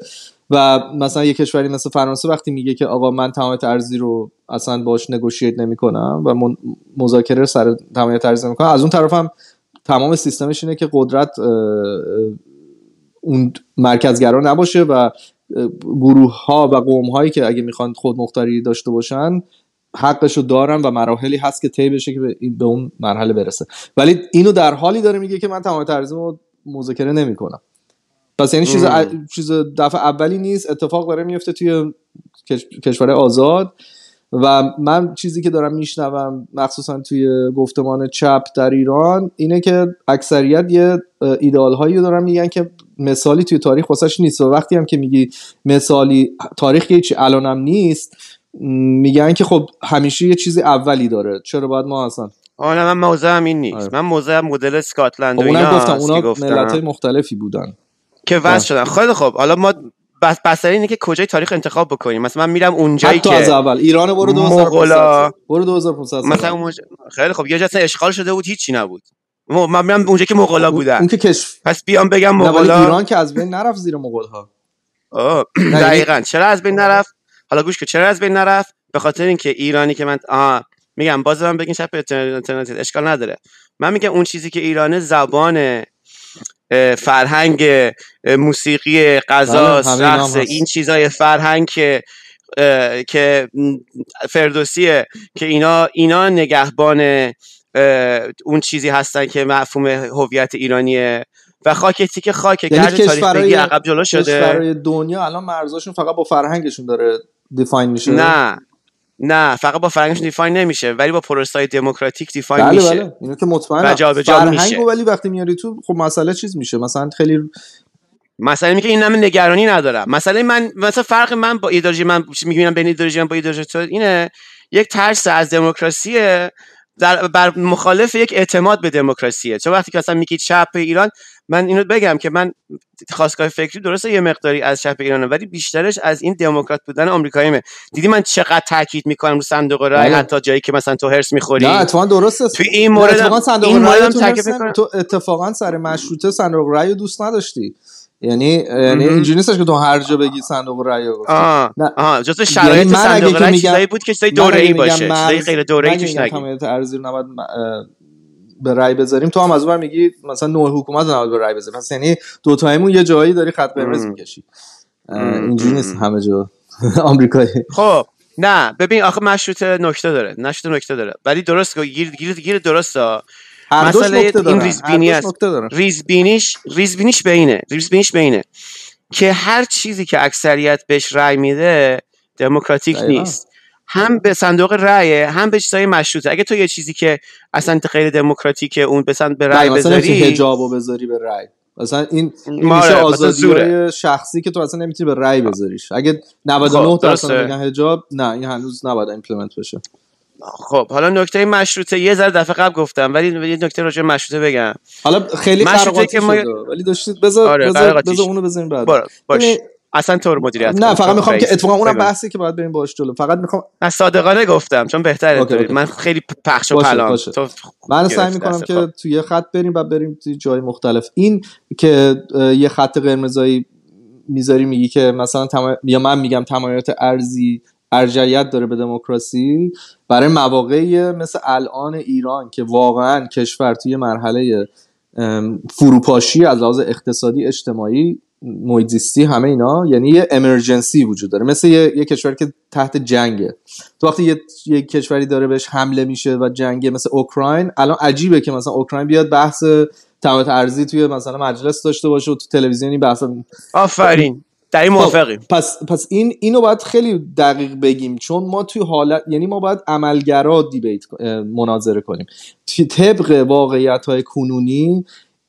S2: و مثلا یه کشوری مثل فرانسه وقتی میگه که آقا من تمام ارزی رو اصلا باش نگوشیت نمی‌کنم و مذاکره سر تمام ارزی نمی‌کنم از اون طرف هم تمام سیستمش اینه که قدرت اون مرکزگرا نباشه و گروه ها و قوم هایی که اگه می‌خوان خود مختاری داشته باشن حقشو دارن و مراحلی هست که طی بشه که به اون مرحله برسه. ولی اینو در حالی داره میگه که من تمام ترزیم رو مذاکره نمی‌کنم. پس یعنی چیز چیز دفعه اولی نیست اتفاق داره میفته توی کشور آزاد. و من چیزی که دارم میشنوم مخصوصا توی گفتمان چپ در ایران اینه که اکثریت یه ایدال هایی دارن میگن که مثالی توی تاریخ واسش نیست. و وقتی هم که میگی مثالی تاریخ هیچی الانم نیست میگن که خب همیشه یه چیزی اولی داره. چرا باید ما اصلا؟
S1: آره من موضوعم این نیست. آره. من موضوع مدل اسکاتلند و
S2: خب اینا گفتم اونا ملت مختلفی بودن.
S1: که وضع شدن. خیلی خب حالا ما بس بس اینه که کجای تاریخ انتخاب بکنیم. مثلا من میرم اونجایی
S2: که از اول. ایران برو 2000 برو 200500
S1: مثلا اون خیلی خب یه جا اشغال شده بود هیچی نبود. من میرم اونجا که مغولا بودن.
S2: اون که کشف
S1: پس بیام بگم مغولا.
S2: ایران که از بین نرفت زیر مغول ها
S1: دقیقاً. چرا از بین نرفت؟ حالا گوش که چرا از بین نرفت؟ به خاطر اینکه ایرانی که من آها میگم باز من بگین شب اینترنت اشکال نداره. من میگم اون چیزی که ایران زبان فرهنگ موسیقی غذا بله، رقص این چیزای فرهنگ که که فردوسیه که اینا اینا نگهبان اون چیزی هستن که مفهوم هویت ایرانیه. و خاک تیک خاک یعنی گرد تاریخی عقب جلو شده.
S2: کشورهای دنیا الان مرزاشون فقط با فرهنگشون داره دیفاین میشه.
S1: نه. نه فقط با فرهنگش دیفاین نمیشه ولی با پروسای دموکراتیک دیفاین بله میشه. بله.
S2: اینو که مطمئنم. فرهنگ ولی وقتی میاری تو خب مسئله چیز میشه؟ مثلا خیلی
S1: مثلا میگه این همه نگرانی ندارم. مثلا من مثلا فرق من با ایدئولوژی من می‌بینم بین ایدئولوژی من با ایدئولوژی تو اینه یک ترس از دموکراسی در بر مخالف یک اعتماد به دموکراسیه. چون وقتی که اصلا میگید چپ ایران من اینو بگم که من خواستگاه فکری درسته یه مقداری از چپ ایرانه ولی بیشترش از این دموکرات بودن آمریکاییمه. دیدی من چقدر تاکید می‌کنم رو صندوق رای
S2: بله.
S1: حتی جایی که مثلا تو هرس می‌خوری.
S2: نه اتفاقا درسته.
S1: تو این مورد
S2: اتفاقا صندوق
S1: این مورد
S2: تو اتفاقا سر مشروطه صندوق رو دوست نداشتی. یعنی یعنی. اینجوری نیستش که تو هر جا بگی صندوق رأی رو.
S1: آه. آه. جزو
S2: یعنی
S1: شرایط
S2: اگه
S1: صندوق رای چیزایی بود که چیزای دوره ای باشه. چیزای غیر دوره ای توش نگی.
S2: ارزی نباید به رأی بذاریم تو هم از اون میگی مثلا نوع حکومت رو نباید به رأی بذاریم پس یعنی دو تایمون یه جایی داری خط قرمز. می‌کشی. اینجوری. نیست همه جا آمریکایی
S1: خب نه ببین آخه مشروطه نکته داره مشروطه نکته داره ولی درست گیر گیر گیر درست ها.
S2: هر
S1: مسئله این ریزبینی است. ریزبینیش ریزبینیش به اینه ریزبینیش به اینه که هر چیزی که اکثریت بهش رأی میده دموکراتیک. نیست هم به صندوق رأی هم به چیزای مشروطه. اگه تو یه چیزی که اصلا غیر دموکراتیکه اون به صند- به رأی
S2: بله، مثلا
S1: بذاری
S2: حجابو بذاری به رأی. مثلا این,
S1: آره،
S2: میشه
S1: مثلا
S2: آزادی. شخصی که تو اصلا نمی‌تونی به رأی بذاریش. اگه 99
S1: خب،
S2: درصد
S1: درسته.
S2: میگن حجاب نه این هنوز نباید implement بشه.
S1: خب حالا نکته مشروطه یه ذره دفعه قبل گفتم ولی یه نکته راجع مشروطه بگم.
S2: حالا خیلی
S1: مشروطه که ما-
S2: ولی داشتید بذار
S1: آره،
S2: بذار. بذار اونو بذاریم بعد.
S1: اصلا تو رو مدیریت
S2: نه. فقط
S1: تو
S2: می‌خوام که. اتفاقا اونم. بحثی که باید بریم باش جلو فقط می‌خوام
S1: نه صادقانه گفتم چون بهتره okay،.
S2: okay.
S1: من خیلی پخش و پلام. تو
S2: من سعی می‌کنم. که
S1: خب.
S2: توی یه خط بریم و بریم توی جای مختلف این که یه خط قرمزایی می‌ذاری میگی که مثلا تما... یا من میگم تمایلات ارزی ارجعیت داره به دموکراسی برای مواقعی مثل الان ایران که واقعا کشور توی مرحله فروپاشی از لحاظ اقتصادی اجتماعی محیط زیستی همه اینا یعنی یه امرجنسی وجود داره. مثل یه, یه کشوری که تحت جنگه. تو وقتی یه, یه کشوری داره بهش حمله میشه و جنگه مثل اوکراین الان عجیبه که مثلا اوکراین بیاد بحث تمایلات ارزی توی مثلا مجلس داشته باشه و تو تلویزیون این بحث
S1: آفرین. در این
S2: خب،
S1: موافقیم
S2: پس پس این اینو باید خیلی دقیق بگیم چون ما توی حالت یعنی ما باید عملگرا دیبیت مناظره کنیم. طبق واقعیت های کنونی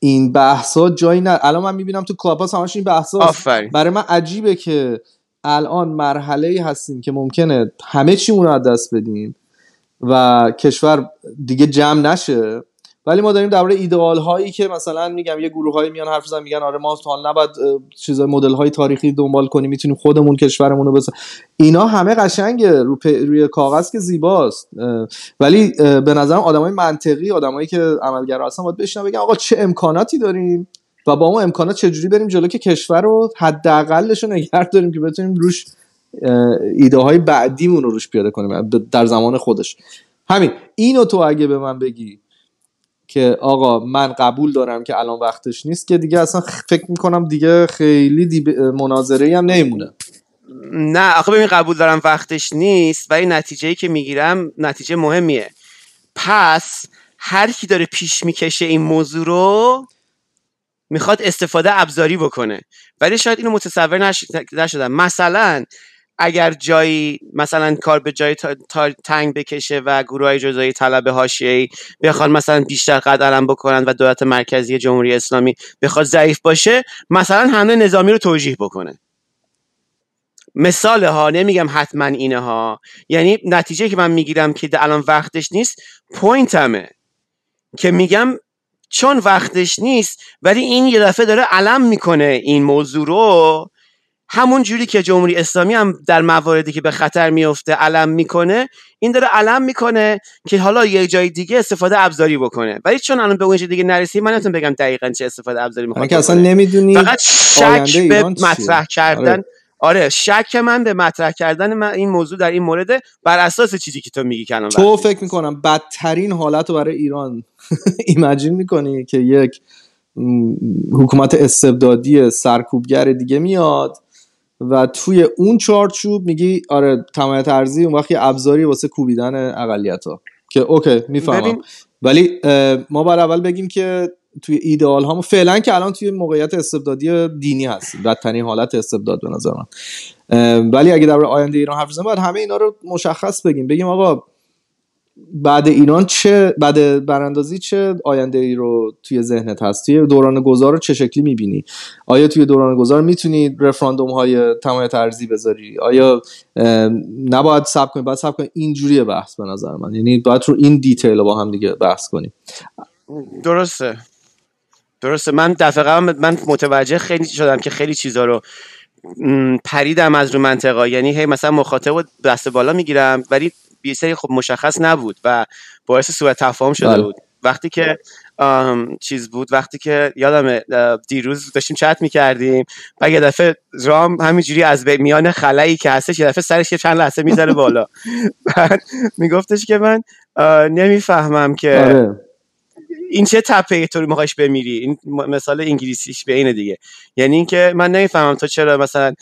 S2: این بحثا جایی نه. الان من می‌بینم تو کلاب هاست همش این بحثا
S1: آفرین.
S2: برای من عجیبه که الان مرحله ای هستیم که ممکنه همه چیمون رو از دست بدیم و کشور دیگه جمع نشه. ولی ما داریم درباره ایدئال هایی که مثلا میگم یه گروه هایی میان حرف می‌زنن میگن آره ما تا نباید چیزای مدل های تاریخی دنبال کنیم می‌تونیم خودمون کشورمون رو بس اینا همه قشنگه رو پ- روی کاغذ که زیباست. ولی به نظرم آدمای منطقی آدمایی که عملگرا هستن باید بشینن بگن آقا چه امکاناتی داریم و با اون امکانات چجوری بریم جلو که کشور رو حداقلش رو نگه داریم که بتونیم روش ایده های بعدیمون رو روش پیاده کنیم در زمان خودش. همین اینو تو اگه به من بگی که آقا من قبول دارم که الان وقتش نیست که دیگه اصلا فکر می‌کنم دیگه خیلی دیب... مناظره هم نمیمونه.
S1: نه آخه ببین قبول دارم وقتش نیست ولی نتیجه ای که می‌گیرم نتیجه مهمیه. پس هر کی داره پیش می‌کشه این موضوع رو می‌خواد استفاده ابزاری بکنه. ولی شاید اینو متصور نش... نشدم. مثلا اگر جایی مثلا کار به جای تا... تنگ بکشه و گروه های جزایی طلب حاشیه‌ای بخوان مثلا بیشتر قد علم بکنن و دولت مرکزی جمهوری اسلامی بخواد ضعیف باشه مثلا حمله نظامی رو توجیه بکنه. مثال ها نمیگم حتما اینه ها یعنی نتیجه که من می‌گیرم که الان وقتش نیست پوینتمه که میگم چون وقتش نیست ولی این یه دفعه داره علم می‌کنه این موضوع رو همون جوری که جمهوری اسلامی هم در مواردی که به خطر میفته علم می‌کنه این داره علم می‌کنه که حالا یه جای دیگه استفاده ابزاری بکنه ولی چون الان به اون جای دیگه نرسیم من نمی‌تونم بگم دقیقا چه استفاده ابزاری
S2: من
S1: می‌خواد
S2: که اصلا. نمی‌دونی
S1: فقط شک به؟ مطرح کردن
S2: آره.
S1: آره. شک من به مطرح کردن من این موضوع در این مورد بر اساس چیزی که تو میگی الان
S2: تو فکر. می‌کنم بدترین حالت رو برای ایران ایمجین می‌کنی که یک حکومت استبدادی سرکوبگر دیگه میاد و توی اون چارچوب میگی آره تمایت ارزی اون وقت یه ابزاری واسه کوبیدن اقلیت ها که اوکی می‌فهمم. ولی ما باید اول بگیم که توی ایدئال ها فعلا که الان توی موقعیت استبدادی دینی هستیم بدترین حالت استبداد به نظر من. ولی اگه در آینده ایران حرف بزنیم باید همه اینا رو مشخص بگیم. بگیم آقا بعد ایران چه بعد براندازی چه آینده ای رو توی ذهنت هست؟ توی دوران گذار رو چه شکلی می‌بینی؟ آیا توی دوران گذار می‌تونی رفراندوم های تمایت ارزی بذاری؟ آیا نباید سب کنی؟ باید سب کنی؟ اینجوریه بحث به نظر من. یعنی باید رو این دیتیل رو با هم دیگه بحث کنیم.
S1: درسته. درسته. من دفعه من متوجه خیلی شدم که خیلی چیزا رو پریدم از رو منطقه. یعنی هی مثلا مخاطب دست بالا می‌گیرم ولی یه سری خب مشخص نبود و باعث سوء تفاهم شده
S2: بله.
S1: بود. وقتی که چیز بود وقتی که یادم دیروز داشتیم چت می‌کردیم و یه دفعه رام همینجوری از میان خلایی که هستش یه دفعه سرش یه چند لحظه می‌ذاره بالا. بعد میگفتش که من نمی‌فهمم که
S2: آره.
S1: این چه تپه رو میخوایش بمیری؟ این مثال انگلیسیش به اینه دیگه. یعنی اینکه من نمی‌فهمم تو چرا مثلا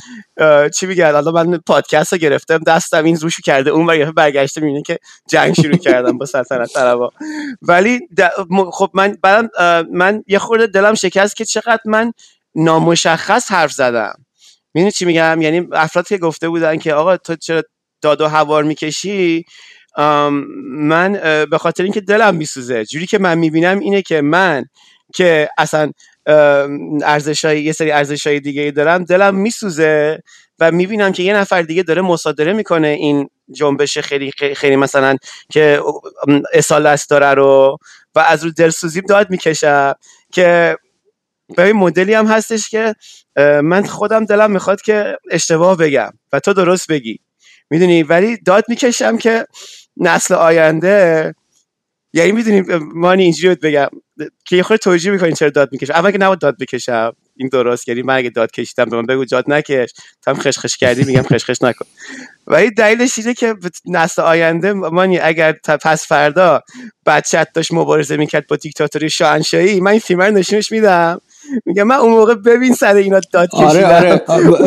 S1: چی میگن حالا من پادکست رو گرفتم دستم این روشو کرده اون دفعه برگشته می‌بینه که جنگ شروع کردم با سلطنت طلبا. ولی خب من من یه خورده دلم شکست که چقدر من نامشخص حرف زدم. می‌دونی چی میگم؟ یعنی افراد که گفته بودن که آقا تو چرا داد و هوار می‌کشی من به خاطر اینکه دلم میسوزه. جوری که من می‌بینم اینه که من که اصلا ارزش یه سری ارزش های دیگه دارم دلم میسوزه و می‌بینم که یه نفر دیگه داره مصادره می‌کنه این جنبش خیلی خیلی, مثلا که اصالت داره رو و از رو دلسوزیم داد می‌کشم که به این مدلی هم هستش که من خودم دلم می‌خواد که اشتباه بگم و تو درست بگی. می‌دونی؟ ولی داد می‌کشم که نسل آینده. یعنی می‌دونی مانی اینجوری بگم که یه خورده توجیه می‌کنین چرا داد می‌کشم. اول که نباید داد بکشم. این درست یعنی من اگه داد کشیدم به من بگو داد نکش. تو هم خشخش کردی میگم خشخش نکن. ولی دلیلش اینه که نسل آینده مانی اگر تا پس فردا بچت داشت مبارزه می‌کرد با دیکتاتوری شاهنشاهی من این فیلم رو نشونش میدم. میگم من اون موقع ببین سر اینا داد
S2: آره آره.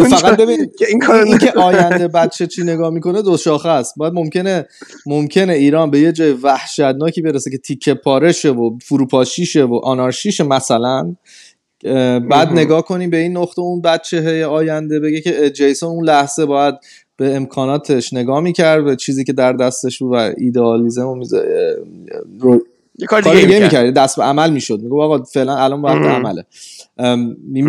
S2: فقط ببین
S1: که این کارو
S2: این که آینده بچه چی نگاه می‌کنه دو شاخه است. باید ممکنه ممکنه ایران به یه جای وحشتناکی برسه که تیکه پاره شه و فروپاشی شه و آنارشی شه مثلا. بعد. نگاه کنیم به این نقطه اون بچه آینده بگه که جیسون اون لحظه باید به امکاناتش نگاه می‌کرد به چیزی که در دستش بود و ایدئالیزم رو
S1: یه کار دیگه
S2: دیگه
S1: می‌کرد
S2: دست به عمل می‌شد. میگه آقا فعلا الان وقت. عمله.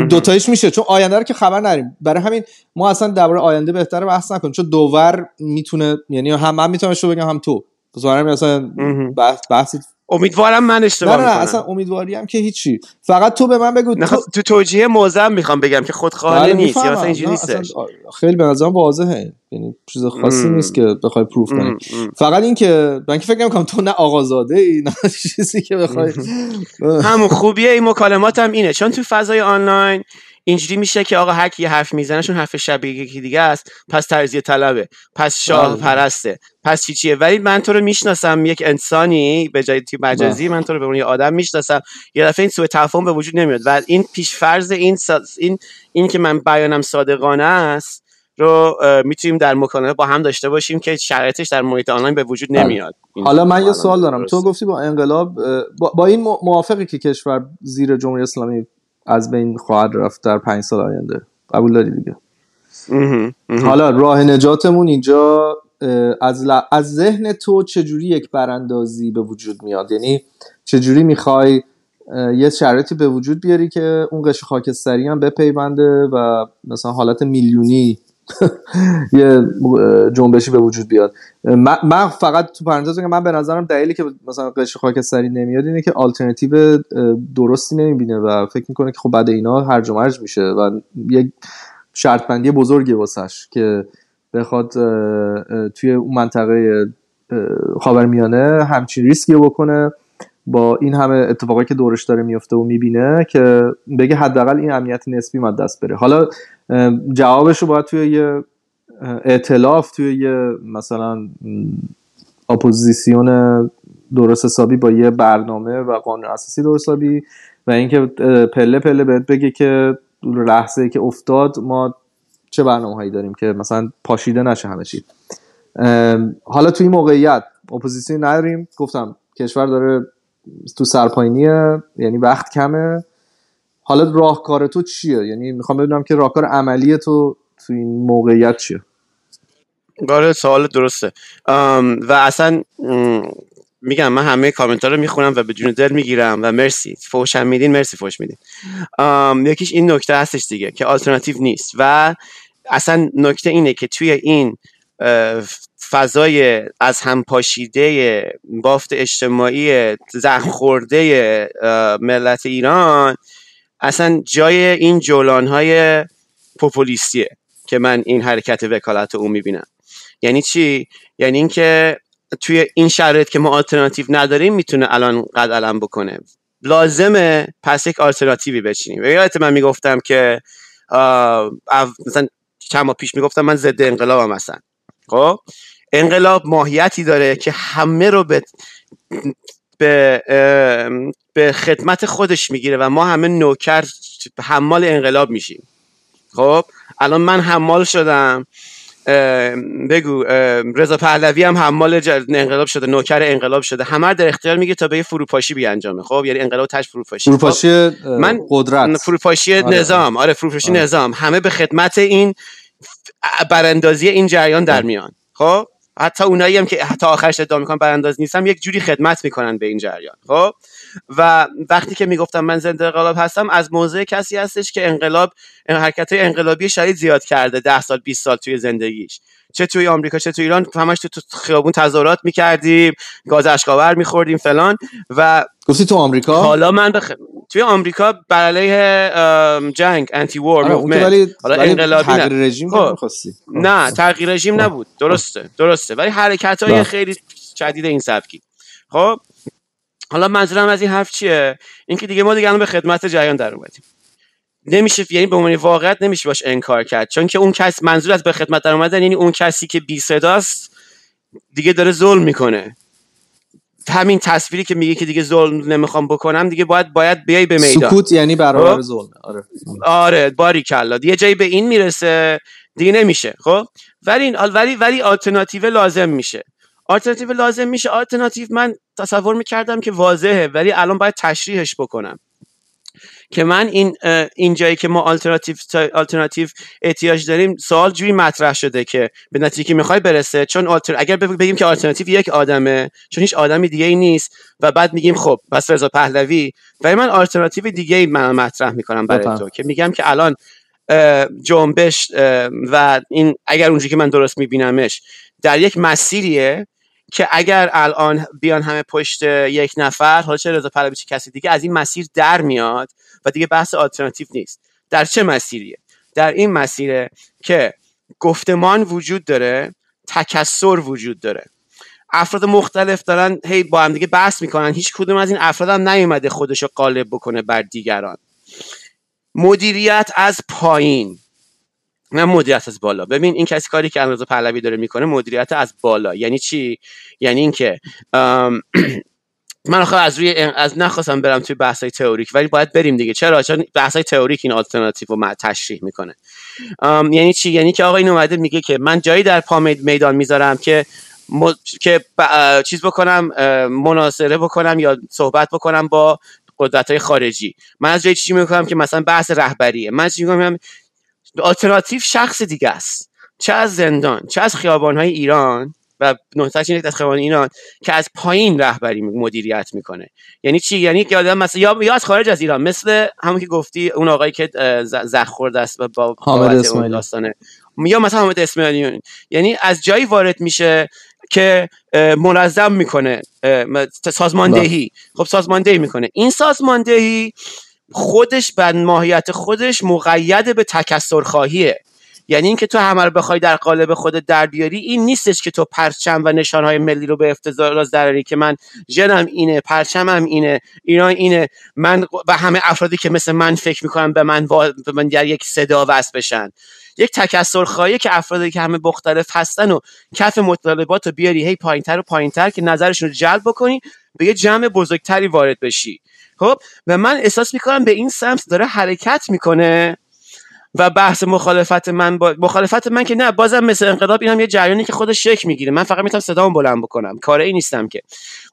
S2: دوتایش میشه. چون آینده رو که خبر نداریم. برای همین ما اصلا درباره آینده بهتره بحث نکنیم. چون دوور می‌تونه یعنی هم من می‌تونم اشتباه بگم هم تو. بذارم اصلا. بحث بحث
S1: امیدوارم من
S2: نه
S1: اشتباه
S2: نه نه
S1: می‌کنم.
S2: اصلا امیدواری هم که هیچی. فقط تو به من بگو
S1: نه
S2: تو
S1: خب، تو توجیه موزم می‌خوام بگم که خودخواهانه
S2: بله
S1: نیست یا
S2: می‌فهمم.
S1: اینجوری
S2: نه اصلا
S1: نیستش
S2: خیلی به نظرم واضحه. یعنی چیز خاصی نیست که بخوای پروف کنی. فقط این که من که فکر نمی‌کنم تو نه آقازاده ای نه چیزی که بخوای.
S1: همون خوبیه این مکالمات هم اینه. چون تو فضای آنلاین اینجوری میشه که آقا هر کی حرف می‌زنه چون حرف شبیه یکی دیگه است پس ترزیه طلبه پس شاه
S2: بله.
S1: پرسته پس چی چیه ولی من تو رو می‌شناسم یک انسانی به جای تو مجازی من تو رو به عنوان یه آدم می‌شناسم یه دفعه این سوء تفاهم به وجود نمیاد و این پیش فرض این سا- این این که من بیانم صادقانه است رو می‌تونیم در مکالمه با هم داشته باشیم که شرایطش در محیط آنلاین به وجود
S2: بله.
S1: نمیاد
S2: حالا من یه سوال دارم
S1: درست.
S2: تو گفتی با انقلاب با, با این مو- موافقی که کشور زیر جمهوری اسلامی از بین خواهد رفت در پنج سال آینده. قبول داری دیگه. حالا راه نجاتمون اینجا از, ل- از ذهن تو چجوری یک براندازی به وجود میاد؟ یعنی چجوری می‌خوای یه شرایطی به وجود بیاری که اون قشر خاکستری هم بپیونده و مثلا حالت میلیونی یه جنبشی به وجود بیاد. من, فقط تو پرانتز بگم من به نظرم دلیلی که مثلا قشر خاکستری نمیاد اینه که آلترناتیو درستی نمی‌بینه و فکر می‌کنه که خب بعد اینا هرج و مرج میشه و یک شرط بندی بزرگی واسش که بخواد توی اون منطقه خاورمیانه همچین ریسکی بکنه. با این همه اتفاقایی که دورش داره میفته و می‌بینه که بگه حداقل این امنیت نسبی من دست بره. حالا جوابش رو باید توی یه اه، ائتلاف توی یه مثلا اپوزیسیون درست حسابی با یه برنامه و قانون اساسی درست حسابی و اینکه پله پله بهت بگه که لحظه که افتاد ما چه برنامه هایی داریم که مثلا پاشیده نشه همه چی. حالا توی این موقعیت اپوزیسیون نداریم. گفتم کشور داره تو سرپایینیه یعنی وقت کمه. حالا راهکار تو چیه؟ یعنی می‌خوام بدونم که راهکار عملی تو تو این موقعیت چیه؟
S1: آره سوال درسته. و اصلا میگم من همه کامنت رو می‌خونم و بدون دل می‌گیرم و مرسی. فوشم میدین مرسی فوش میدین. یکیش این نکته هستش دیگه که آلترناتیو نیست و اصلا نکته اینه که توی این فضای از هم پاشیده بافت اجتماعی زخم خورده ملت ایران اصلا جای این جولان های پوپولیستیه که من این حرکت وکالت رو می‌بینم. یعنی چی؟ یعنی اینکه توی این شرایط که ما آلترناتیو نداریم می‌تونه الان قد علم بکنه. لازمه پس یک آلترناتیوی بچینیم. یادت من می‌گفتم که مثلا چند ماه پیش می‌گفتم من ضد انقلابم مثلا خب؟ انقلاب ماهیتی داره که همه رو به به به خدمت خودش می‌گیره و ما همه نوکر حمال انقلاب میشیم. خب؟ الان من حمال شدم. ام، بگو رضا پهلوی هم حمال انقلاب شده نوکر انقلاب شده. همه در اختیار میگه تا به یه فروپاشی بیانجامه. خب؟ یعنی انقلاب تش فروپاشی. خب؟
S2: فروپاشی اه،
S1: من-
S2: قدرت.
S1: فروپاشی
S2: آره.
S1: نظام. آره فروپاشی
S2: آره.
S1: نظام. همه به خدمت این براندازی این جریان در
S2: آره.
S1: میان. خب؟ حتی اونایی هم که حتی آخرش ادعا می‌کنن برانداز نیستم یک جوری خدمت می‌کنن به این جریان خب؟ و وقتی که می‌گفتم من ضد انقلاب هستم از موضع کسی هستش که انقلاب حرکت های انقلابی شدید زیاد کرده ده سال 20 سال توی زندگیش. چه توی آمریکا چه توی ایران همش تو تو خیابون تظاهرات می‌کردیم گاز اشک‌آور میخوردیم فلان. و
S2: گفتی تو آمریکا؟
S1: حالا من بخ... توی آمریکا بر علیه جنگ anti-war
S2: movement
S1: حالا انقلابی نه.
S2: تغییر رژیم
S1: خب. نه تغییر رژیم نبود. درسته درسته. ولی حرکت های
S2: بله.
S1: خیلی شدید این سبکی. خب. حالا منظورم از این حرف چیه؟ اینکه دیگه ما دیگه الان به خدمت جریان در اومدیم. نمیشه یعنی به عنوان واقعیت نمیشه باش انکار کرد. چون که اون کس منظور از به خدمت در اومدن یعنی اون کسی که بی صداست دیگه داره ظلم می‌کنه. همین تصویری که میگه که دیگه ظلم نمی‌خوام بکنم دیگه باید باید بیای به میدان.
S2: سکوت یعنی برابر
S1: خب.
S2: ظلم. آره.
S1: آره ببین کلا. یه جایی به این می‌رسه دیگه نمیشه خب؟ ولی این ولی ولی آلترناتیو لازم میشه. آلترناتیو لازم میشه. آلترناتیو من تصور می‌کردم که واضحه ولی الان باید تشریحش بکنم. که من این این جایی که ما آلترناتیو آلترناتیو احتیاج داریم سوال جوری مطرح شده که به نتیجه که می‌خوای برسه چون آلتر... اگر بگ- بگیم که آلترناتیو یک آدمه چون هیچ آدمی دیگه ای نیست و بعد میگیم خب پس رضا پهلوی ولی من آلترناتیو دیگه ای من مطرح می‌کنم برای
S2: بفهم.
S1: تو که میگم که الان جنبش و این اگر اونجوری که من درست میبینمش در یک مسیریه که اگر الان بیان همه پشت یک نفر حالا چه رضا پهلوی کسی دیگه از این مسیر در میاد و دیگه بحث آلترناتیو نیست. در چه مسیریه؟ در این مسیره که گفتمان وجود داره تکسر وجود داره. افراد مختلف دارن هی با هم دیگه بحث می‌کنن. هیچ کدوم از این افراد هم نیومده خودشو غالب بکنه بر دیگران. مدیریت از پایین. نه مدیریت از بالا. ببین این کسی کاری که امروز پهلوی داره می‌کنه مدیریت از بالا. یعنی چی؟ یعنی اینکه من آخه از روی از نخواستم برم توی بحث های تئوریک ولی باید بریم دیگه. چرا؟ چون بحث های تئوریک این آلترناتیو رو تشریح می‌کنه. یعنی چی؟ یعنی که آقا این اومده میگه که من جایی در پا می- میدان می‌ذارم که. که ب... چیز بکنم اه، مناظره بکنم یا صحبت بکنم با قدرت های خارجی. من از جایی چی می‌کنم که مثلا بحث رهبریه. من چی می‌کنم آلترناتیو شخص دیگه است. چه از زندان چه از خیابانهای ایران و نقطهش اینه که از خیابان ایران که از پایین رهبری مدیریت می‌کنه. یعنی چی؟ یعنی که آدم مثلا یا, یا از خارج از ایران مثل همون که گفتی اون آقایی که زخ خورده است با
S2: حامد
S1: اون. داستانه یا مثلا حامد اسماعیلی. یعنی از جایی وارد میشه که منظم می‌کنه سازماندهی. خب سازماندهی می‌کنه. این سازماندهی خودش بر ماهیت خودش مقید به تکسر خواهیه یعنی اینکه تو همه رو بخوای در قالب خودت در بیاری این نیستش که تو پرچم و نشانهای ملی رو به افتضاح دراری که من ژنم اینه پرچمم اینه ایران اینه. من و همه افرادی که مثل من فکر می‌کنن به من. به من در یک صدا وصل بشن. یک تکسر خواهی که افرادی که همه مختلف هستن و کف مطالبات رو بیاری هی پایینتر و پایینتر که نظرشون رو جلب بکنی به یه جمع بزرگتری وارد بشی. خب؟ و من احساس می‌کنم به این سمت داره حرکت می‌کنه و بحث مخالفت من با مخالفت من که نه بازم مثل انقلاب این هم یه جریانی که خودش شکل می‌گیره. من فقط می‌تونم صدامو بلند بکنم. کار این نیستم که.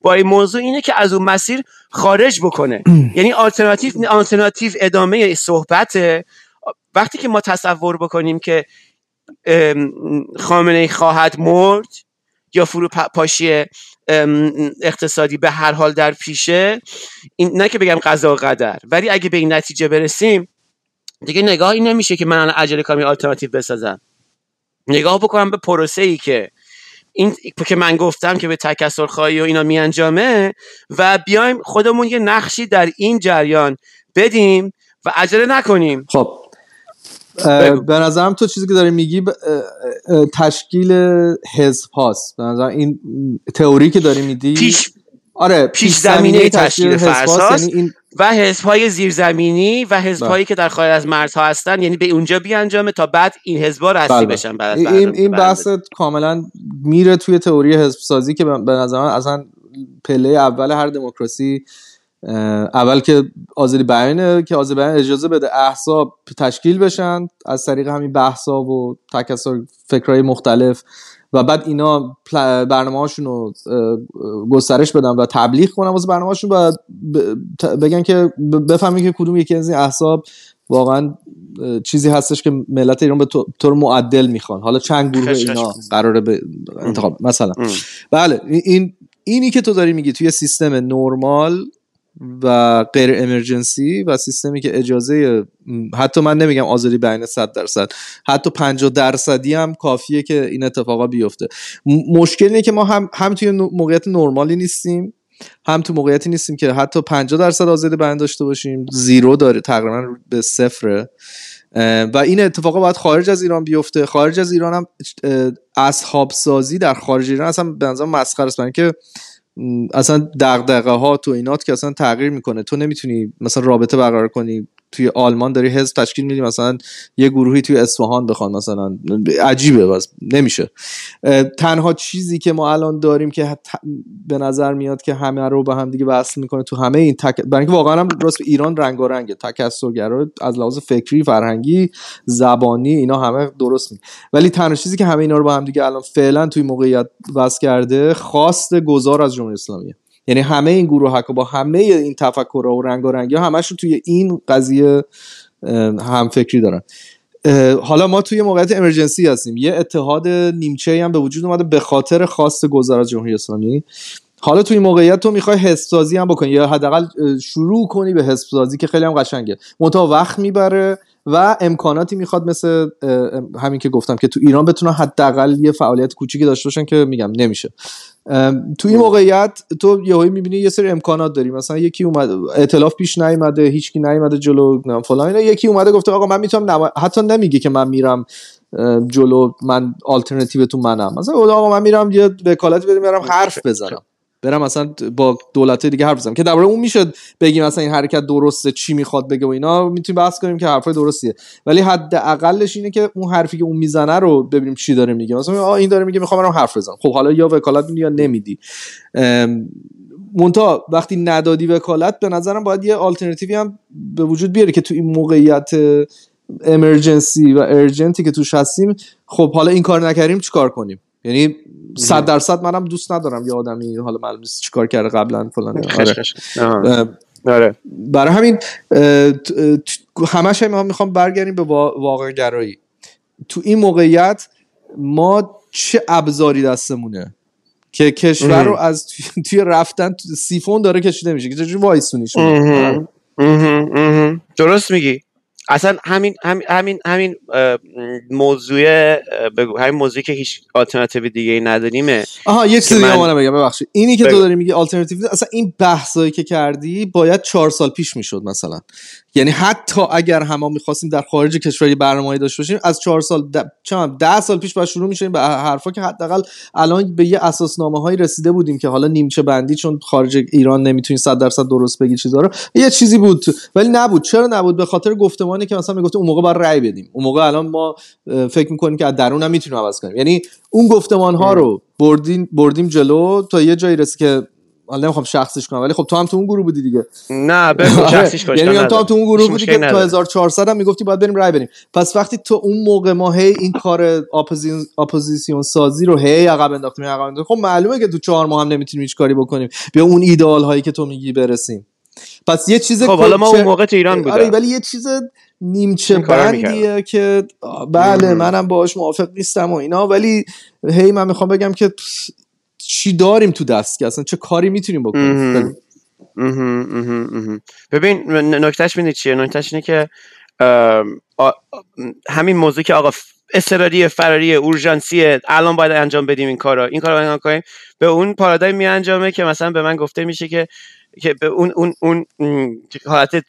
S1: با این موضوع اینه که از اون مسیر خارج بکنه. یعنی آلترناتیو آلترناتیو ادامه صحبت وقتی که ما تصور بکنیم که ام، خامنه ای خواهد مرد یا فرو پ- پاشی ام، اقتصادی به هر حال در پیشه این نه که بگم قضا و قدر ولی اگه به این نتیجه برسیم دیگه نگاهی نمیشه که من عجله کنم یه آلترناتیو بسازم. نگاه بکنم به پروسه ای که این که من گفتم که به تکسر خواهی و اینا میانجامه و بیایم خودمون یه نقشی در این جریان بدیم و عجله نکنیم.
S2: خب به نظرم تو چیزی که داری میگی تشکیل حزب هاست. به نظرم این تئوری که داری میدی
S1: پیش
S2: آره
S1: پیش زمینه تشکیل فرساس یعنی این... و حزب های زیرزمینی و حزب هایی که در خارج از مرزها هستن یعنی به اونجا بیانجامه تا بعد این حزب ها رسی بله. بشن بعد
S2: این این بحث کاملا میره توی تئوری حزب سازی که به نظر من اصلا پله اول هر دموکراسی اول که آزادی بیانه که آزادی بیان اجازه بده احزاب تشکیل بشن از طریق همین بحثا و تکسر فکرهای مختلف و بعد اینا برنامه هاشون رو گسترش بدن و تبلیغ کنن واسه برنامه هاشون و بگن که بفهمید که کدوم یکی از این احزاب واقعا چیزی هستش که ملت ایران به طور معدل می‌خوان. حالا چند گروه اینا قراره به انتخاب مثلا. بله این اینی که تو داری میگی توی سیستم نرمال و غیر امرجنسی و سیستمی که اجازه حتی من نمیگم آزادی بیان 100 درصد حتی 50 درصدی هم کافیه که این اتفاقا بیفته. مشکل اینه که ما هم هم توی موقعیت نرمالی نیستیم هم تو موقعیتی نیستیم که حتی 50 درصد آزادی بیان داشته باشیم زیرو داره تقریبا به صفره. و این اتفاقا باید خارج از ایران بیفته. خارج از ایران هم اصحاب سازی در خارج ایران اصلا به نظر مسخره است. که اصلا دغدغه ها تو اینات که اصلا تغییر می‌کنه. تو نمی‌تونی مثلا رابطه برقرار کنی. توی آلمان داری حزب تشکیل میدی مثلا یه گروهی توی اصفهان بخوان مثلا عجیبه بس نمیشه. تنها چیزی که ما الان داریم که به نظر میاد که همه رو به هم دیگه وصل می‌کنه تو همه این تک... برای اینکه واقعا هم راست ایران رنگ و رنگه تکثرگرا از لحاظ فکری فرهنگی زبانی اینا همه درست می ولی تنها چیزی که همه اینا رو با هم دیگه الان فعلا توی موقعیت وصل کرده خواست گذار از جمهوری اسلامیه. یعنی همه این گروه ها با همه این تفکرها و رنگ و رنگی ها همشون توی این قضیه هم فکری دارن. حالا ما توی موقعیت امرجنسی هستیم. یه اتحاد نیمچه هم به وجود اومده به خاطر خواست گذار جمهوری اسلامی. حالا توی موقعیت تو می‌خوای حزب هم بکنی یا حداقل شروع کنی به حزب که خیلی هم قشنگه. منتها وقت می‌بره و امکاناتی می‌خواد مثل همین که گفتم که تو ایران بتونن حداقل یه فعالیت کوچیکی داشته باشن که میگم نمیشه. تو این موقعیت تو یهویی می‌بینی یه سری امکانات داری. مثلا یکی اومد ائتلاف پیش نیومده هیچکی نیومده جلو فلان اینا. یکی اومده گفته آقا من می‌تونم حتی نمیگه که من میرم جلو من آلترناتیو منم. مثلا آقا من میرم یه وکالتی بدم میرم حرف بزنم. برم مثلا با دولت دیگه حرف بزنم که درباره اون میشه بگیم مثلا این حرکت درسته چی می‌خواد بگه و اینا می‌تونیم بحث کنیم که حرفای درستیه. ولی حداقلش اینه که اون حرفی که اون می‌زنه رو ببینیم چی داره میگه. مثلا این داره میگه می‌خوام برم حرف بزنم. خب حالا یا وکالت میدی یا نمیدی. مونتا وقتی ندادی وکالت به نظرم باید یه آلترناتیوی هم به وجود بیاره که تو این موقعیت امرجنسی و ارجنتی که توش هستیم خب حالا این کار نکردیم چیکار کنیم؟ یعنی صد درصد منم دوست ندارم یه آدمی حالا معلوم نیست چیکار کرده قبلا فلان.
S1: آره. آره.
S2: برای همین همش هم می‌خوام برگردیم به واقع گرایی تو این موقعیت ما چه ابزاری دستمونه که کشور رو از توی رفتن سیفون داره کشیده میشه؟ که چجوری وایسونیش؟
S1: درست میگی. اصلا همین همین همین موضوع بگو همین موضوعی که هیچ آلترناتیو دیگه ای نداریمه
S2: آها یه چیزی من... بگم ببخشید. اینی که تو داری میگی آلترناتیو اصلا این بحثایی که کردی باید چهار سال پیش می‌شد مثلا. یعنی حتی اگر هم می‌خواستیم در خارج کشور یه برنامه‌ای داشته باشیم از چهار سال چند ده سال پیش باید شروع میشیم به حرفا که حداقل الان به یه اساسنامه هایی رسیده بودیم که حالا نیمچه بندی چون خارج ایران نمی‌تونی 100 درصد درست بگی چیزا رو یه چیزی بود. ولی نبود. چرا نبود؟ به خاطر گفتمانی که مثلا می‌گفتیم اون موقع باید رأی بدیم. اون موقع الان ما فکر می‌کنیم که از درون هم می‌تونیم عوض کنیم. یعنی اون گفتمان ها رو بردیم بردیم جلو تا یه جایی رسید که حالا نمی‌خوام شخصیش کنم ولی خب تو هم تو اون گروه بودی دیگه.
S1: نه بگو آره. شخصیش باشه
S2: یعنی تو هم تو اون گروه بودی که تا 1400 هم می‌گفتی باید بریم رای بدیم پس وقتی تو اون موقع ما هی این کار اپوزیسیون سازی رو هی عقب انداختیم عقب انداختیم خب معلومه که تو چهار ماه هم نمی‌تونیم هیچ کاری بکنیم. به اون ایدئال هایی که تو میگی برسیم. پس یه چیز
S1: خب حالا ما اون موقع تو ایران بودیم
S2: آره ولی یه چیز نیمچه بندیه که بله منم باهاش موافق نیستم و اینا ولی هی من می‌خوام بگم که چی داریم تو دست که اصلا چه کاری می‌تونیم بکنیم؟
S1: ببین نکتهش می‌دونی چیه؟ نکتهش اینه که همین موضوع که آقا اضطراری فراری اورژانسی الان باید انجام بدیم این کارا این کارا انجام کنیم. به اون پارادایم می انجامه که مثلا به من گفته میشه که که به اون اون اون حالت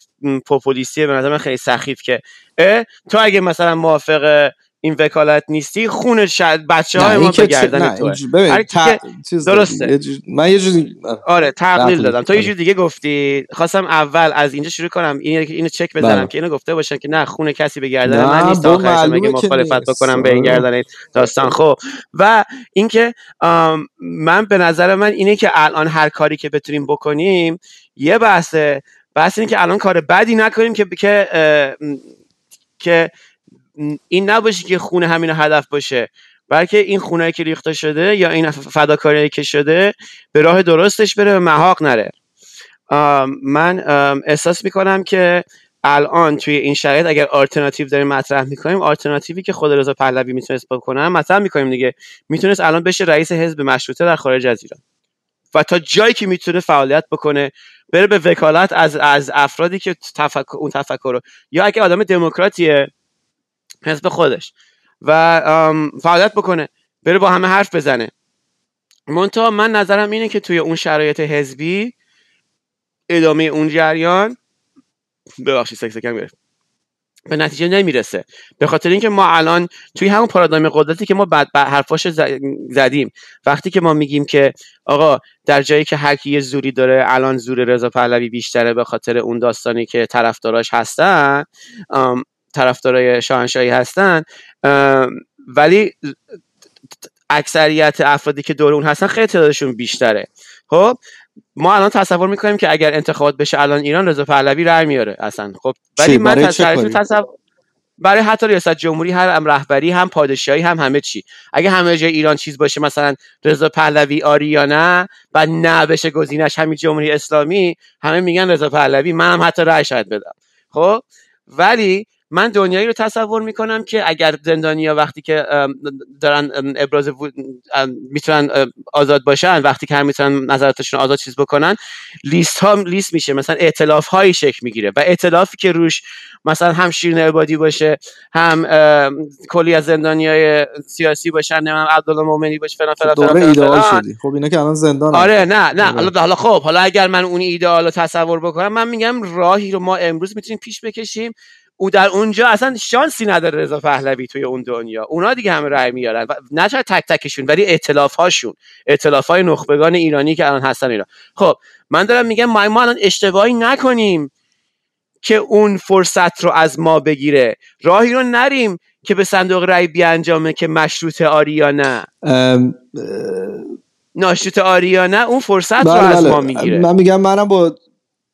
S1: پوپولیستی به نظر من خیلی سخیف که. تو اگه مثلا موافق این وکالت نیستی خون شاید بچه های ما به گردن توه
S2: اینج- ببین ت- چیز
S1: درسته.
S2: من یه چیزی
S1: آره تقلیل. دادم تو یه
S2: آره.
S1: جور دیگه گفتی خواستم اول از اینجا شروع کنم این اینو چک بزنم
S2: بله.
S1: که اینو گفته باشن که نه خون کسی به گردن من نیست
S2: با
S1: آخرش مگه مخالفت. بکنم به این
S2: آره.
S1: گردن داستان خب و اینکه من به نظر من اینه که الان هر کاری که بتونیم بکنیم یه بحثه بحث اینه که الان کار بدی نکنیم که که که این نباشه که خون همین هدف باشه. بلکه این خونه که ریخته شده یا این فداکاری که شده به راه درستش بره به محاق نره. من احساس می‌کنم که الان توی این شرایط اگر آلترناتیو داریم مطرح می‌کنیم آلترناتیوی که خود رضا پهلوی می‌تونست بکنه مطرح می‌کنیم دیگه. می‌تونست الان بشه رئیس حزب مشروطه در خارج از ایران. و تا جایی که می‌تونه فعالیت بکنه بره به وکالت از از افرادی که تفکر اون تفکر رو. یا اگه آدم دموکراتیه حزب خودش. و فعالیت بکنه. بره با همه حرف بزنه. منتها من نظرم اینه که توی اون شرایط حزبی ادامه اون جریان ببخشید سکسکم گرفت. به نتیجه نمی‌رسه. به خاطر اینکه ما الان توی همون پارادایم قدرتی که ما بعد حرفاش زدیم. وقتی که ما میگیم که آقا در جایی که هر کی یه زوری داره الان زور رضا پهلوی بیشتره به خاطر اون داستانی که طرفداراش هستن طرفدارای شاهنشاهی هستن ولی اکثریت افرادی که دور اون هستن خیلی تعدادشون بیشتره. خب ما الان تصور می‌کنیم که اگر انتخابات بشه الان ایران رضا پهلوی رای میاره اصلا خب. ولی؟ من تصور برای حتی ریاست جمهوری هم رهبری هم پادشاهی هم همه چی. اگه همه جای ایران چیز باشه مثلا رضا پهلوی آری یا نه و نه بشه گزینش همین جمهوری اسلامی همه میگن رضا پهلوی منم حتی رأی شاید بدم. خب ولی من دنیایی رو تصور می‌کنم که اگر زندانیا وقتی که دارن ابراز می‌تونن آزاد باشن وقتی که هم می‌تونن نظراتشون آزاد چیز بکنن لیست ها لیست میشه. مثلا ائتلاف هایی شکل می‌گیره و ائتلافی که روش مثلا هم شیرین عبادی باشه هم کلی از زندانیای سیاسی باشن نمی‌دونم عبدالله مومنی باشه فلان فلان فلان,
S2: دوره
S1: فلان,
S2: ایدئال
S1: فلان.
S2: شدی. خب اینا که الان زندان
S1: آره نه نه.
S2: آره.
S1: حالا حالا خب حالا اگر من اون ایدئال رو تصور بکنم من میگم راهی رو ما امروز می‌تونیم پیش بکشیم. او در اونجا اصلا شانسی نداره رضا پهلوی توی اون دنیا. اونا دیگه همه رأی میارن و نه چرا تک تکشون ولی ائتلاف هاشون ائتلاف های نخبگان ایرانی که الان هستن ایران خب من دارم میگم ما ما الان اشتباهی نکنیم که اون فرصت رو از ما بگیره. راهی رو نریم که به صندوق رأی بیانجامه که مشروط آری یا نه. ناشروط آری یا نه اون فرصت رو
S2: بله
S1: از
S2: بله.
S1: ما می‌گیره.
S2: من میگم منم با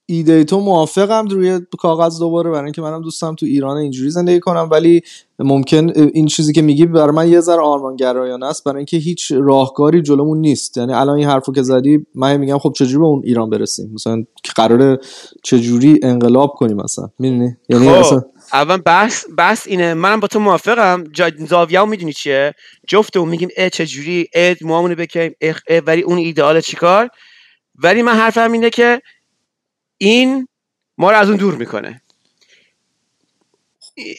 S2: ایده تو موافقم روی کاغذ دوباره برای اینکه منم دوستم تو ایران اینجوری زندگی کنم ولی ممکن این چیزی که میگی برای من یه ذره آرمانگرایانه است. برای اینکه هیچ راهکاری جلومون نیست. یعنی الان این حرفو که زدی من میگم خب چجوری به اون ایران برسیم؟ مثلا قراره چجوری انقلاب کنیم مثلا؟ می‌دونی؟ یعنی
S1: خب.
S2: اصلا
S1: اول بحث بحث اینه. منم با تو موافقم. جا زاویه می‌دونی چیه؟ جفتمون میگیم اه چجوری؟ اه موامونو بکنیم ولی اون ایدئال چیکار؟ ولی من حرفم اینه که این ما رو از اون دور می‌کنه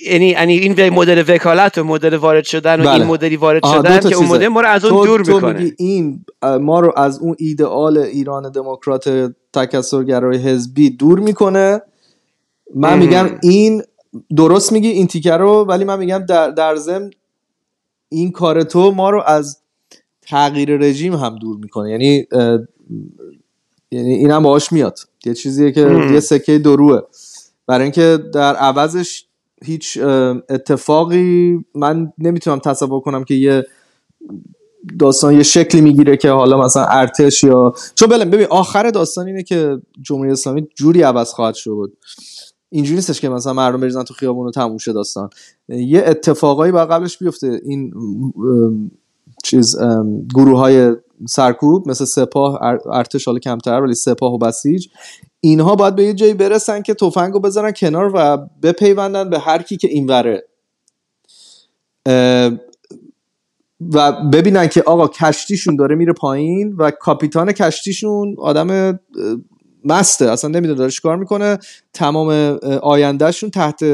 S1: یعنی یعنی این مدل وکالت و مدل وارد شدن و
S2: بله.
S1: این مدلی وارد شدن که اون. مدل ما رو از اون
S2: تو,
S1: دور
S2: تو
S1: می‌کنه
S2: میگی این ما رو از اون ایدئال ایران دموکرات تکثرگرای حزبی دور می‌کنه من
S1: مم.
S2: میگم این درست میگی این تیکه رو ولی من میگم در, در ضمن این کار تو ما رو از تغییر رژیم هم دور می‌کنه یعنی یعنی اینم باهاش میاد یه چیزیه که. یه سکه دروه برای اینکه در عوضش هیچ اتفاقی من نمی‌تونم تصور کنم که یه داستان یه شکلی می‌گیره که حالا مثلا ارتش یا چون بله ببین آخر داستان اینه که جمهوری اسلامی جوری عوض خواهد شد. اینجوری نیستش که مثلا مردم بریزن تو خیابون و تموم شه داستان. یه اتفاقایی باید قبلش بیفته. این چیز گروه های سرکوب مثل سپاه ار- ارتش حالا کمتر ولی سپاه و بسیج اینها باید به یه جایی برسن که تفنگ رو بذارن کنار و بپیوندن به هر کی که اینوره و ببینن که آقا کشتیشون داره میره پایین و کاپیتان کشتیشون آدم مسته اصلا نمی‌دونه داره کار می‌کنه. تمام آیندهشون تحت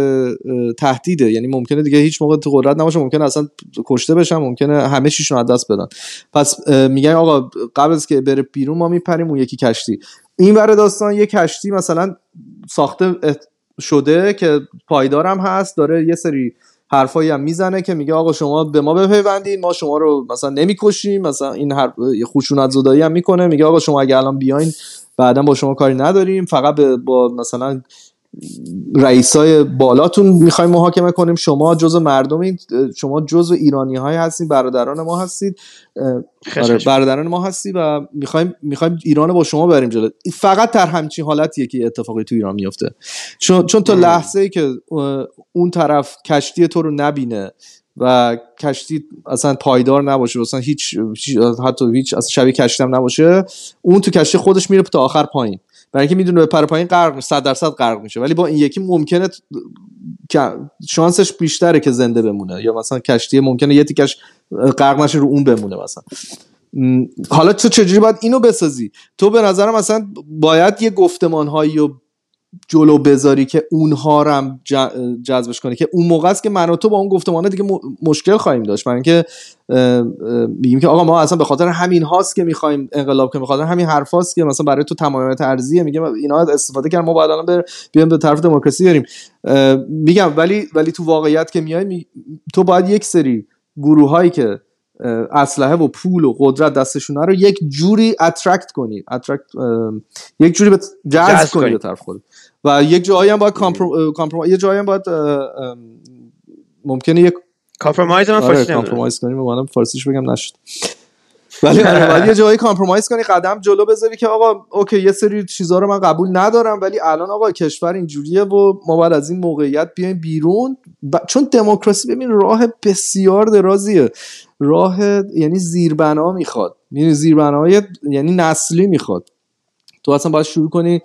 S2: تهدیده. یعنی ممکنه دیگه هیچ موقع تو قدرت نباشه ممکنه اصلا کشته بشن ممکنه همه چیشون از دست بدن. پس میگن آقا قبل از که بره بیرون ما میپریم اون یکی کشتی. این بره داستان یه کشتی مثلا ساخته شده که پایدارم هست داره یه سری حرفایی هم می‌زنه که میگه آقا شما به ما بپیوندید ما شما رو مثلا نمی‌کشیم مثلا این حرف خوشونت زدایی هم می‌کنه. میگه آقا شما اگه الان بیاین بعدا با شما کاری نداریم. فقط با مثلا رئیسای بالاتون می‌خوایم محاکمه کنیم. شما جزء مردم شما جزء ایرانی های هستید برادران ما هستید. آره برادران ما هستی و می‌خوایم می‌خوایم ایران با شما بریم جلو. فقط در همچین حالتیه که اتفاقی تو ایران میفته چون چون تا لحظه ای که اون طرف کشتی تو رو نبینه و کشتی اصلا پایدار نباشه اصلا هیچ حتی هیچ اصلا شبیه کشتی هم نباشه. اون تو کشتی خودش میره تا آخر پایین. برای اینکه می‌دونه به پر پایین غرق 100 درصد غرق میشه. ولی با این یکی ممکنه شانسش بیشتره که زنده بمونه. یا مثلا کشتی ممکنه یه تیکش غرق نشه رو اون بمونه مثلا. حالا تو چجوری باید اینو بسازی؟ تو به نظرم مثلا باید یه گفتمان هایی و جلو بذاری که اونها رو هم جذبش کنه که اون موقع است که من و تو با اون گفتمانه دیگه مشکل خواهیم داشت. برای اینکه میگیم که آقا ما اصلا به خاطر همین هاست که می‌خوایم انقلاب کنیم به خاطر همین حرف هاست که مثلا برای تو تمامیت ارزیه. میگم اینا استفاده کردن ما بعد الان بیایم به طرف دموکراسی بریم. میگم ولی ولی تو واقعیت که میای تو باید یک سری گروه هایی که اسلحه و پول و قدرت دستشون رو یک جوری attract کنی. attract یک جوری جذب کنی به طرف خود و یک جایی هم باید comprom... یه جایی هم باید ممکنه یک
S1: compromise من
S2: آره،
S1: فارسی
S2: compromise کنیم منم فارسیش بگم نشد. ولی آره یه جایی compromise کنی قدم جلو بذاری که آقا okay یه سری چیزها رو من قبول ندارم ولی الان آقا کشور اینجوریه و ما باید از این موقعیت بیایم بیرون. ب... چون دموکراسی ببین راه بسیار درازیه. راه یعنی زیربنا می‌خواد. یعنی زیربنای یعنی نسلی می‌خواد. تو اصلا باید شروع کنی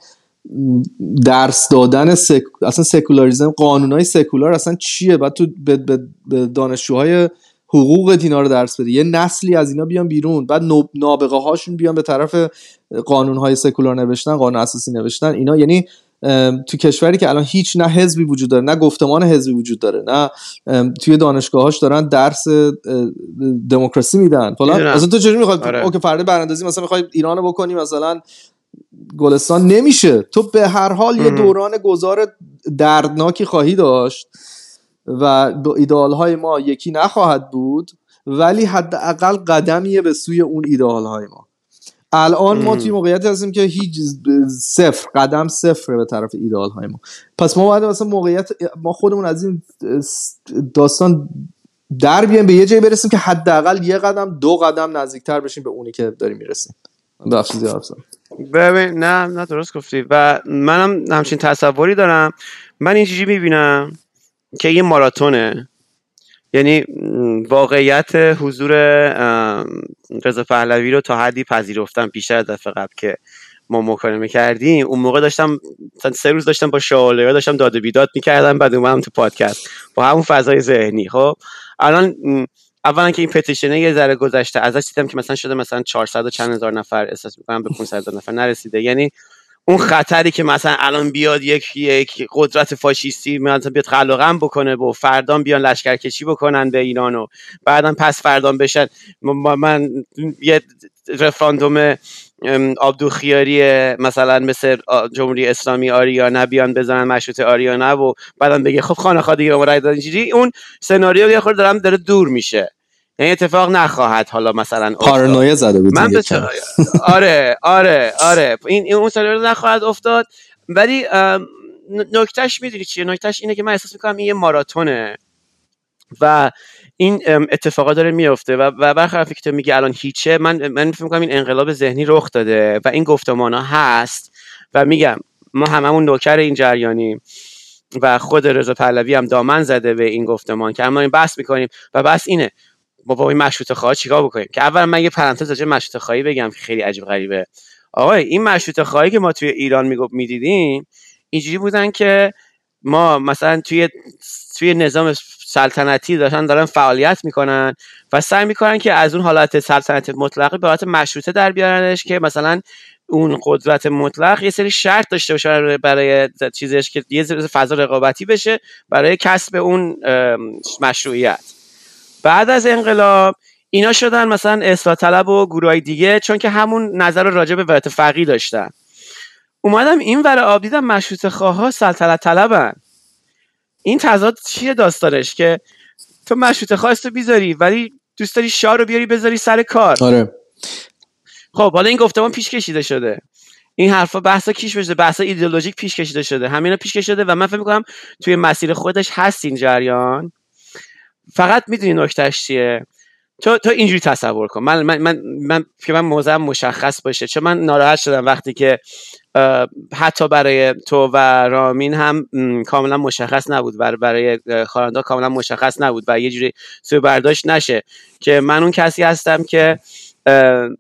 S2: درس دادن سک... اصلا سکولاریزم قانونهای سکولار اصلا چیه؟ بعد تو به, به... دانشجوهای حقوق اینا رو درس بده. یه نسلی از اینا بیان بیرون. بعد نابغه هاشون بیان به طرف قانون های سکولار نوشتن قانون اساسی نوشتن. اینا یعنی تو کشوری که الان هیچ نه حزبی وجود داره نه گفتمان حزبی وجود داره نه توی دانشگاهاش دارن درس دموکراسی میدن. حالا مثلا تو چجوری می‌خواد آره. اوکی فردا براندازی مثلا می‌خوای ایرانو بکنی مثلا گلستان نمیشه. تو به هر حال یه دوران گذار دردناکی خواهی داشت و ایدال های ما یکی نخواهد بود ولی حداقل قدمیه به سوی اون ایدال های ما. الان ما توی موقعیت هستیم که هیچ صفر قدم صفر به طرف ایدال های ما. پس ما باید مثلا موقعیت ما خودمون از این داستان در بیایم به یه جایی برسیم که حداقل یه قدم دو قدم نزدیکتر بشیم به اونی که داریم می‌رسیم.
S1: ببین نه نه درست گفتی. و منم همچین تصوری دارم. من اینجوری می‌بینم که یه ماراتونه. یعنی واقعیت حضور رضا پهلوی رو تا حدی پذیرفتم بیشتر از دفعه قبل که ما مکالمه کردیم. اون موقع داشتم سه روز داشتم با شاله داشتم داد و بیداد می‌کردم بعد اومدم تو پادکست. با همون فضای ذهنی خب؟ الان اولا که این پتیشنه یه ذره گذشته ازش دیدم که مثلا شده مثلا 400 و چند هزار نفر احساس می‌کنم به 500 نفر نرسیده. یعنی اون خطری که مثلا الان بیاد یک یک قدرت فاشیستی مثلا بیاد خلقم بکنه و فردان بیان لشکرکشی بکنن به ایران و بعدا پس فردان بشن. من یه رفراندوم آبدوخیاری مثلا مثل جمهوری اسلامی آریانا بیان بزنن مشروط آریانا و بعدا بگه خب خانه دیگه رای اینجوری اون سناریو یه خورده دارم داره دور میشه. یعنی اتفاق نخواهد. حالا مثلا
S2: پارانویا زده بود
S1: من آره آره آره. این اون سناریو نخواهد افتاد. ولی نکتهش می‌دونی چیه؟ نکتهش اینه که من احساس می‌کنم این یه ماراتونه. و این اتفاقا داره میفته و, و برخلاف که تو میگی الان هیچه من من فکر می‌کنم این انقلاب ذهنی رخ داده و این گفتمان ها هست و میگم ما هممون نوکر این جریانیم و خود رضا پهلوی هم دامن زده به این گفتمان که اما این بحث می‌کنیم و بحث اینه ما با این مشروط خواهی چیکار بکنیم؟ که اول من یه پرانتز راجع مشروط خواهی بگم که خیلی عجیب غریبه. آقای این مشروط خواهی که ما توی ایران می‌گفت می‌دیدیم اینجوری بودن که ما مثلا توی توی نظام سلطنتی داشتن دارن فعالیت می‌کنن و سعی می‌کنن که از اون حالت سلطنت مطلقه به حالت مشروطه در بیارنش که مثلا اون قدرت مطلق یه سری شرط داشته باشه برای چیزش که یه فضا رقابتی بشه برای کسب اون مشروعیت. بعد از انقلاب اینا شدن مثلا اصلاح طلب و گروه دیگه چون که همون نظر راجع به ولایت فقی داشتن. اومدم این ور آب دیدم مشروط خواه سلطنت طلبن. این تضاد چیه داستانش که تو مشروط خواست بیذاری ولی دوست داری شاه رو بیاری بذاری سر کار.
S2: آره.
S1: خب حالا این گفتمان پیش کشیده شده. این حرفا بحثا کیش بشه بحثا ایدئولوژیک پیش کشیده شده. همینا پیش کشیده و من فکر می‌کنم توی مسیر خودش هست این جریان. فقط می‌دونی نکتهش چیه؟ تو تو اینجوری تصور کن. من من من, من که من موضعم مشخص باشه. چون من ناراحت شدم وقتی که حتی برای تو و رامین هم کاملا مشخص نبود. برای برای خواننده کاملا مشخص نبود و یه جوری سوی برداشت نشه. که من اون کسی هستم که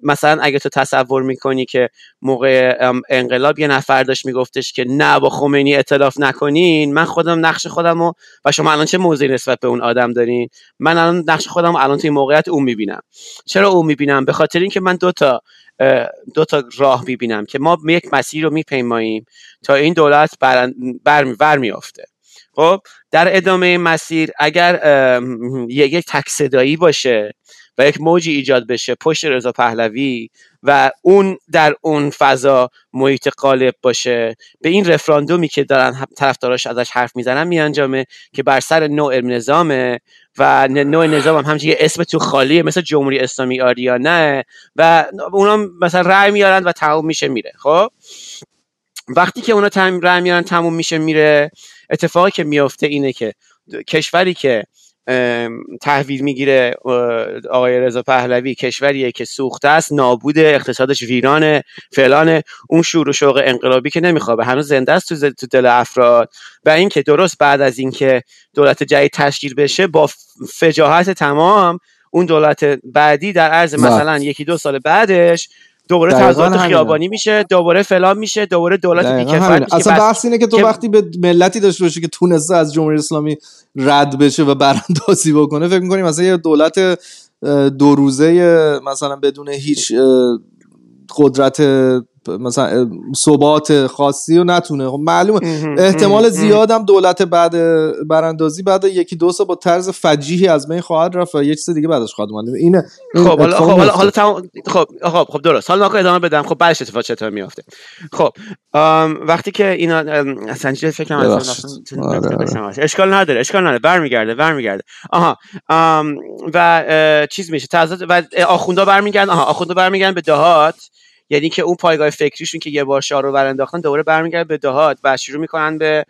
S1: مثلا اگه تو تصور می‌کنی که موقع انقلاب یه نفر داشت میگفتش که نه با خمینی اطلاف نکنین من خودم نقش خودم و, و شما الان چه موضعی نسبت به اون آدم دارین؟ من الان نقش خودم الان توی موقعیت اون می‌بینم. چرا اون می‌بینم؟ به خاطر اینکه من دو تا دو تا راه می‌بینم که ما یک مسیر رو میپیماییم تا این دولت بر, بر, میافته. خب در ادامه مسیر اگر یک تک صدایی باشه و یک موجی ایجاد بشه پشت رضا پهلوی و اون در اون فضا محیط قالب باشه. به این رفراندومی که دارن طرفداراش ازش حرف می‌زنن میانجامه که بر سر نوع نظامه و نوع نظام هم همچنین اسم تو خالیه مثل جمهوری اسلامی آریانه و اونا مثلا رأی میارن و تموم میشه میره. خب؟ وقتی که اونا رأی میارن تموم میشه میره. اتفاقی که میافته اینه که کشوری که تحویل می‌گیره آقای رضا پهلوی کشوریه که سوخته است نابود اقتصادش ویران فلان اون شور و شوق انقلابی که نمیخوابه. هنوز زنده است تو دل افراد. و اینکه درست بعد از اینکه دولت جدید تشکیل بشه با فجاهت تمام اون دولت بعدی در عرض بله. مثلا یکی دو سال بعدش دوباره تظاهرات خیابانی میشه دوباره فلان میشه دوباره دولت بیکفایت
S2: اصلا بحث اینه که تو وقتی به ملتی داشته باشی که تونسته از جمهوری اسلامی رد بشه و براندازی بکنه فکر می‌کنیم مثلا یه دولت دو روزه مثلا بدون هیچ قدرت مثلا ثبات خاصی رو نتونه. خب معلومه. احتمال زیادم دولت بعد براندازی بعد یکی دو سال با طرز فجیحی از بین خواهد رفت و یه چیز دیگه بعدش خواهد اومد. اینه
S1: خب حالا خب حالا حالا خب خب خب درست. حالا ناکو ادامه بدم. خب بعدش اتفاق چطور میافته؟ خب وقتی که اینا اصلا چه فکر کنم آره، آره. اشکال نداره اشکال نداره. برمیگرده برمیگرده. آها. و چیز میشه. تازه و آخوندا برمیگردن. آها آخوندا برمیگردن به دهات. یعنی که اون پایگاه فکریشون که یه بار شاه رو برانداختن دوباره برمیگرده به دهات و شروع می‌کنن به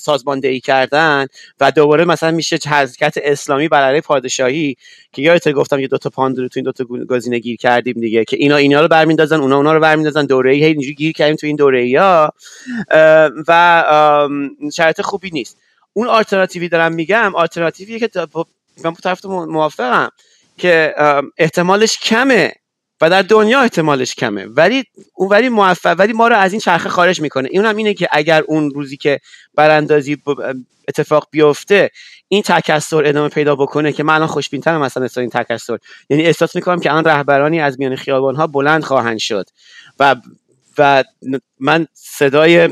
S1: سازماندهی کردن و دوباره مثلا میشه حرکت اسلامی برای پادشاهی که یادت گفتم یه دوتا پاندرو تو این دوتا گزینه گیر کردیم دیگه که اینا اینا رو برمیندازن اونا اونا رو برمیندازن دوره ای اینجوری گیر کردیم تو این دوره ها. و شرط خوبی نیست. اون آلترناتیوی دارم میگم آلترناتیویه که من طرف موافقم که احتمالش کمه و در دنیا احتمالش کمه. ولی اون ولی موفق ولی ما رو از این چرخه خارج می‌کنه. این هم اینه که اگر اون روزی که براندازی اتفاق بیفته این تکسر ادامه پیدا بکنه که من الان خوشبینترم مثلا این تکسر. یعنی احساس می‌کنم که الان رهبرانی از میان خیابان ها بلند خواهند شد. و و من صدای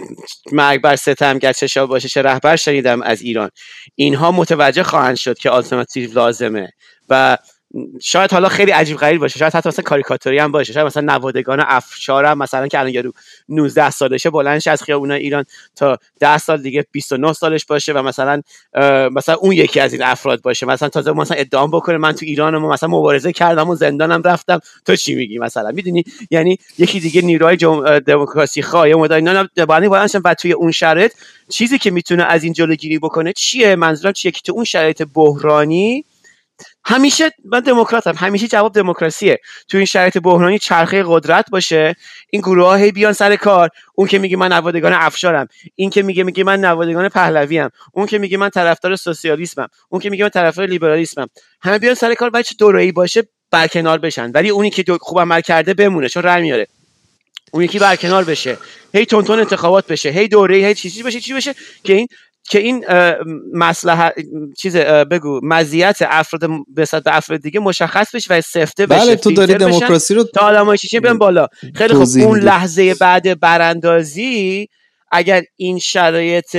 S1: مرگ بر ستم چه باشه چه رهبر شنیدم از ایران. اینها متوجه خواهند شد که آلترناتیو لازمه. و شاید حالا خیلی عجیب غریب باشه شاید حتی مثلا کاریکاتوری هم باشه شاید مثلا نوادگان افشار هم مثلا که الان یارو 19 سالشه بلندش از خیابون ایران تا 10 سال دیگه 29 سالش باشه و مثلا مثلا اون یکی از این افراد باشه. مثلا تازه مثلا ادعام بکنه من تو ایرانم مثلا مبارزه کردم و زندانم رفتم. تو چی میگی مثلا؟ می‌دونی؟ یعنی یکی دیگه نیروهای. دموکراسی خواه یا اینا و توی اون شرایط چیزی که می‌تونه از این جلوگیری بکنه چیه؟ منظورم چیه که تو اون شرایط بحرانی همیشه من دموکراتم. همیشه جواب دموکراسیه. تو این شرایط بحرانی چرخه قدرت باشه. این گروه ها هی بیان سر کار. اون که میگه من نوادگان افشارم. این که میگه میگه من نوادگان پهلوی ام اون که میگه من طرفدار سوسیالیسمم. اون که میگه من طرفدار لیبرالیسمم. همه بیان سر کار بچه دورایی باشه برکنار بشن. ولی اونی که خوب عمل کرده بمونه چون رای میاره. اون یکی برکنار بشه هی تون انتخابات بشه هی دوره هی چیزی بشه چی بشه که این که این مصلحت چیز بگو مزیت افراد به به افراد دیگه مشخص بشه و سفته بشه
S2: بله تو داری دموکراسی رو
S1: تا آدمای شیشه بیان بالا خیلی خوب
S2: توضیح
S1: اون. لحظه بعد براندازی اگر این شرایط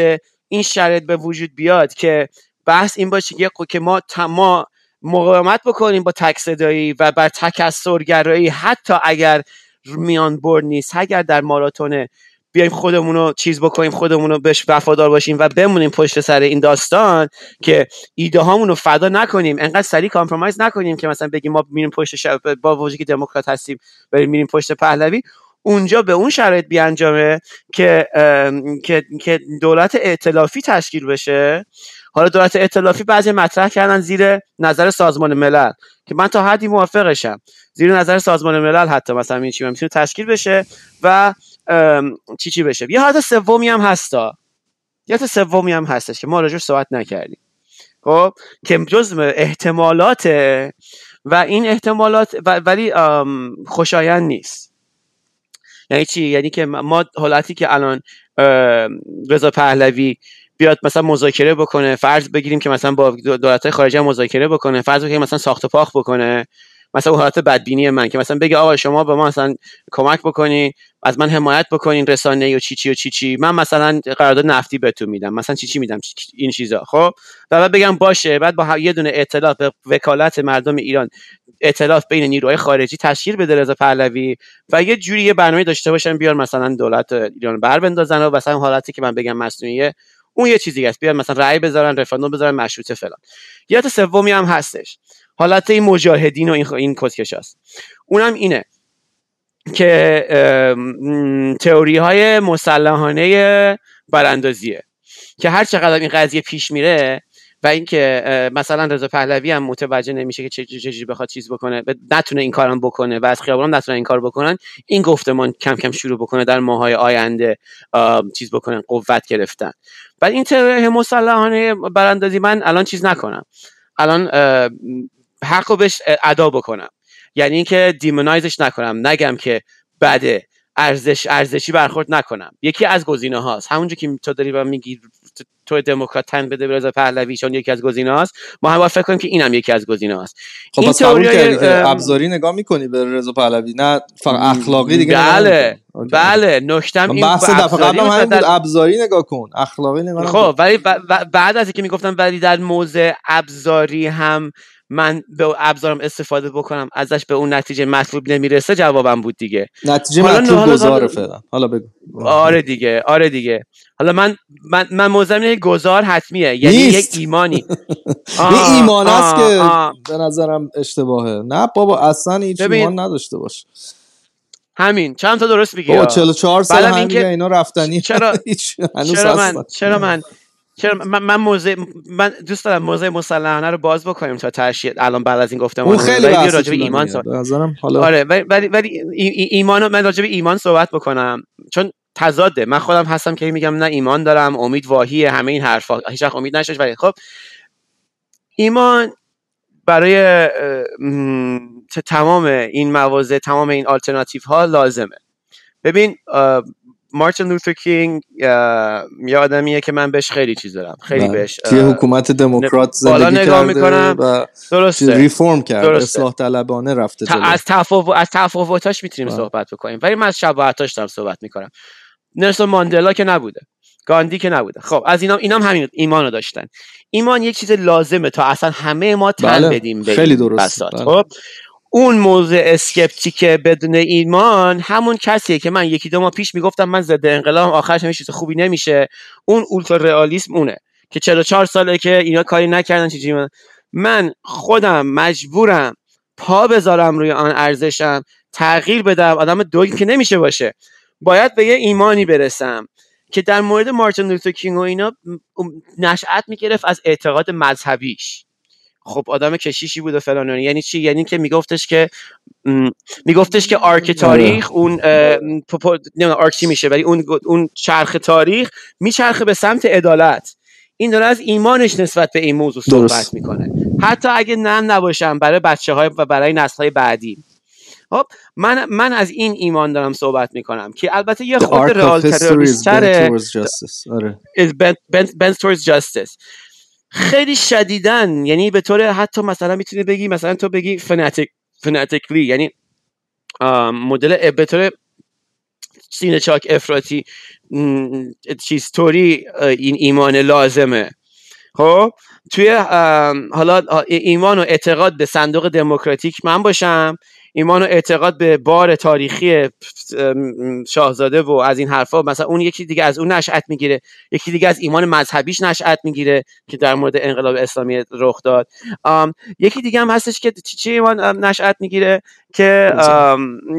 S1: این شرایط به وجود بیاد که بحث این باشه که که ما ما مقاومت بکنیم با تک صدایی و بر تکثرگرایی حتی اگر میان برد نیست اگر در ماراتون بیایم خودمون رو چیز بکنیم خودمون رو بهش وفادار باشیم و بمونیم پشت سر این داستان که ایده هامون رو فدا نکنیم. انقدر سریع کامپرومایز نکنیم که مثلا بگیم ما میریم پشت شب با وجودی که دموکرات هستیم بریم میریم پشت پهلوی. اونجا به اون شرایط بیانجامه که که که دولت ائتلافی تشکیل بشه. حالا دولت ائتلافی بعضی مطرح کردن زیر نظر سازمان ملل که من تا حدی موافقشم. زیر نظر سازمان ملل حتی مثلا این چی می‌تونه تشکیل بشه و چی چی بشه؟ یه حالت سومی هم هستا یه حالت سومی هم هستش که ما راجعش صحبت نکردیم. خب که جزء احتمالات و این احتمالات ولی خوشایند نیست. یعنی چی؟ یعنی که ما حالتی که الان رضا پهلوی بیاد مثلا مذاکره بکنه فرض بگیریم که مثلا با دولت خارجی مذاکره بکنه فرض بگیریم مثلا ساخت و پاخت بکنه. مثلا اون حالت بدبینی من که مثلا بگه آقا شما به ما مثلا کمک بکنین از من حمایت بکنین رسانه و چی چی و چی چی. من مثلا قرارداد نفتی بهتون میدم مثلا چی چی میدم این چیزا خب؟ و بعد بگم باشه بعد با یه دونه اطلاف به وکالت مردم ایران اطلاف بین نیروهای خارجی تشکیل بده رضا پهلوی و یه جوری یه برنامه داشته باشن بیان مثلا دولت ایران بر بندازن و مثلا حالتی که من بگم مصنوعیه اون یه چیزی است. بیان مثلا رأی بذارن رفراندوم بذارن مشروطه فلان. یه حالت سومی هم هستش. حالت این مجاهدین و این, این کسکشاست اونم اینه که تئوری های مسلحانه براندازیه که هر چقدر این قضیه پیش میره و اینکه مثلا رضا پهلوی هم متوجه نمیشه که چه چجوری بخواد چیز بکنه و نتونه این کارم بکنه و از خیابان نتونه این کار بکنن این گفتمان کم کم شروع بکنه در ماهای آینده چیز بکنن قوت گرفتن. و این تئوری مسلحانه براندازی من الان چیز نکنم. الان حق رو بهش ادا بکنم. یعنی اینکه دیمونایزش نکنم نگم که بده ارزش ارزشی برخورد نکنم. یکی از گزینه هاست. همونجا که تو داری من میگی تو دموکرات تن بده به رضا پهلوی چون یکی از گزینه هاست. ما هم فکر کنیم که اینم یکی از گزینه هاست.
S2: خب
S1: این
S2: کردی که
S1: ام،
S2: ابزاری نگاه می‌کنی به رضا پهلوی؟ نه فقط اخلاقی دیگه
S1: بله. بله. نکتم
S2: من
S1: این
S2: بحث دفعه قبلم همین بود. ابزاری نگاه کن. اخلاقی نگاه.
S1: خب ولی ب- ب- بعد از اینکه می‌گفتم ولی در موضع ابزاری هم من به ابزارم استفاده بکنم ازش به اون نتیجه مطلوب نمی‌رسه جوابم بود دیگه
S2: نتیجه
S1: حالا
S2: مطلوب
S1: حالا-
S2: گذاره
S1: حالا-
S2: فعلا حالا بگو
S1: آره دیگه آره دیگه حالا من من, من که گذار حتمیه یعنی
S2: نیست.
S1: یک ایمانی
S2: این
S1: آه،
S2: ایمان است که
S1: آه.
S2: به نظرم اشتباهه نه بابا اصلا هیچ. ایمان نداشته باش
S1: همین چند تا درست میگی
S2: بابا
S1: آه.
S2: 44 سال
S1: بعدم
S2: هم
S1: اینکه-
S2: میگن اینا رفتنی
S1: چرا- چرا من چرا من چرا من, من موضع من دوست دارم موضع مسلحانه رو باز بکنیم تا تشییع الان بعد از این گفتم
S2: اون خیلی
S1: راجع به ایمان. صحبت-
S2: حالا
S1: آره ولی ولی, ولی ای- ای- ایمان رو- من راجع به ایمان صحبت بکنم. چون تضاده. من خودم هستم که میگم نه ایمان دارم امید واهیه همه این حرفا. هیچ وقت امید نشش ولی خب ایمان برای تمام این مواضع تمام این آلترناتیو ها لازمه. ببین مارتین لوتر کینگ یه آدمیه که من بهش خیلی چیز دارم خیلی
S2: بله.
S1: بهش
S2: توی حکومت دموکرات زندگی
S1: نگاه
S2: کرده
S1: می‌کنم.
S2: و
S1: درسته
S2: ریفورم کرد
S1: درسته.
S2: اصلاح طلبانه رفته جلو
S1: از تفاوت از تفاوتاش می‌تونیم
S2: بله.
S1: صحبت بکنیم ولی من از شباهتاش دارم صحبت می‌کنم نلسون ماندلا که نبوده گاندی که نبوده خب از اینا اینام همین ایمانو داشتن ایمان یک چیز لازمه تا اصلا همه ما تن
S2: بله.
S1: بدیم به
S2: خیلی.
S1: بساط
S2: بله.
S1: خب اون موضع اسکپتیک بدون ایمان همون کسیه که من یکی دو ماه پیش می‌گفتم من ضد انقلاب آخرش هم چیز خوبی نمیشه. اون اولترا رئالیسم اونه که 44 ساله که اینا کاری نکردن چیزی من من خودم مجبورم پا بذارم روی آن ارزشم تغییر بدم آدم دوگی که نمیشه باشه. باید به یه ایمانی برسم که در مورد مارتین لوتر کینگ و اینا نشأت می‌گرفت از اعتقاد مذهبیش. خب آدم کشیشی بود و فلان. یعنی چی؟ یعنی که میگفتش که میگفتش که arc تاریخ اون پوپو- نمی‌دونم arc چی میشه ولی اون اون چرخ تاریخ میچرخه به سمت عدالت. این داره از ایمانش نسبت به این موضوع صحبت
S2: درست.
S1: می‌کنه. حتی اگه نه نباشم برای بچه های و برای نسل های بعدی. خب من من از این ایمان دارم صحبت می‌کنم که البته یه خود رئال تروریستره.
S2: آره.
S1: Is bent, bent, bent towards justice. خیلی شدیدن یعنی به طور حتی مثلا می‌تونی بگی مثلا تو بگی فناتیک فناتیکلی یعنی مدل به طور سینه چاک افراطی م، چیز طوری این ایمان لازمه. خب توی حالا ایمان و اعتقاد به صندوق دموکراتیک من باشم. ایمان و اعتقاد به بار تاریخی شاهزاده و از این حرفا مثلا اون یکی دیگه از اون نشأت می‌گیره یکی دیگه از ایمان مذهبیش نشأت می‌گیره که در مورد انقلاب اسلامی رخ داد. یکی دیگه هم هستش که چی چی ایمان نشأت می‌گیره که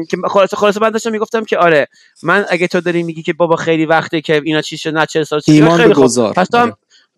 S1: که خلاصه خلاصه من داشتم می‌گفتم که آره من اگه تو داری میگی که بابا خیلی وقته که اینا چی شد نه چه سال
S2: ایمان
S1: خیلی خوب.
S2: گذار.
S1: پس تو هم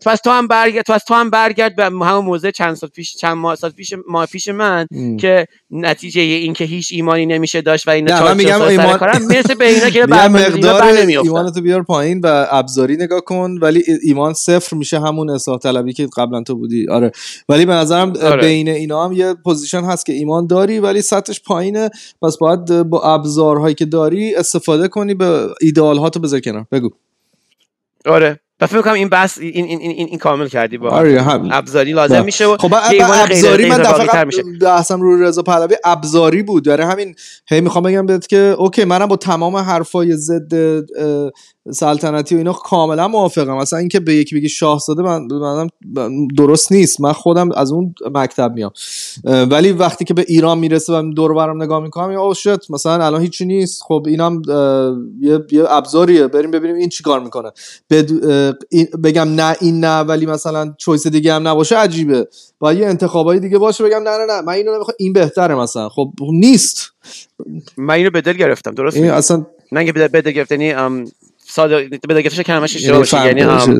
S2: آره.
S1: پس تو هم برگرد پس تو هم برگرد به همون موضع چند سال پیش چند ماه سال پیش ماه پیش من
S2: ام.
S1: که نتیجه این که هیچ ایمانی نمیشه داشت و اینا چهار
S2: میگم
S1: سال
S2: ایمان-
S1: می‌رسه به اینا که برنامه
S2: مقدار
S1: نمیافتن
S2: ایمانتو بیار پایین و ابزاری نگاه کن ولی ایمان صفر میشه همون اصلاح طلبی که قبلا تو بودی آره ولی به نظرم
S1: آره.
S2: بین اینا هم یه پوزیشن هست که ایمان داری ولی سطحش پایینه پس باید با ابزارهایی که داری استفاده کنی به ایدئال هاتو بذار کنار بگو
S1: آره و فکر کنم این بحث این این این, این, این کامل کردی با
S2: آره هم
S1: ابزاری لازم. میشه و
S2: خب ابزاری من دفعه بحثم رو رضا پهلوی ابزاری بود. داره همین هی می‌خوام بگم بهت که اوکی منم با تمام حرفای ضد سلطنتی و اینا کاملا موافقم. مثلا اینکه به یکی بگی شاهزاده من منم درست نیست. من خودم از اون مکتب میام. ولی وقتی که به ایران می‌رسه و دور برم نگاه می‌کنم یا او شت مثلا الان هیچی نیست. خب اینم یه یه ابزاریه. بریم ببینیم این چیکار می‌کنه. بگم نه این نه ولی مثلا چویس دیگه هم نباشه عجیبه. باید یه انتخابای دیگه باشه بگم نه نه نه. من اینو نمی‌خوام. این بهتره مثلا. خب نیست.
S1: من اینو به دل گرفتم. درست
S2: این
S1: میگی؟
S2: اصلا
S1: نه اینکه به دل- به دل گرفت یعنی ساده به گرفتش کلمش اشتباه باشه یعنی. ام،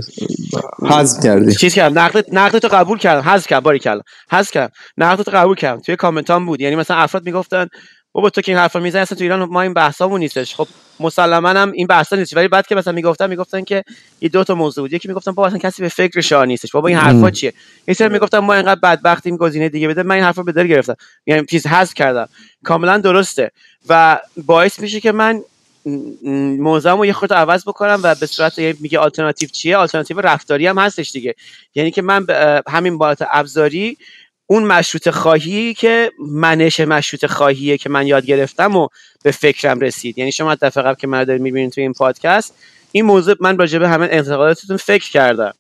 S2: حذف کردی.
S1: چیز کردم. نقد نقد تو قبول کردم. حذف کردم. باری کردم حذف کردم. نقد تو قبول کردم. توی کامنت هم بود. یعنی مثلا افراد می‌گفتن بابا تو که این حرفا می‌زنی اصلا تو ایران ما این بحثامون نیستش. خب مسلما هم این بحثا نیست. ولی بعد که مثلا می‌گفتن می‌گفتن که این دو تا موضوع بود. یکی می‌گفتن بابا اصلا کسی به فکر شاه نیستش. بابا این حرفا. چیه؟ یه سری می‌گفتن ما اینقدر بدبختیم گزینه دیگه بده من این حرفا به دل گرفتم. یعنی چیز حذف کردم. کاملا درسته. و باعث میشه که من موضوعم رو یه خورده عوض بکنم و به صورت میگه آلترناتیو چیه؟ آلترناتیو رفتاری هم هستش دیگه. یعنی که من همین بالات ابزاری اون مشروط خواهی که منش مشروط خواهیه که من یاد گرفتم و به فکرم رسید. یعنی شما دفعه قبل که من دارید می‌بینید توی این پادکست این موضوع من راجع به همه انتقاداتتون فکر کردم.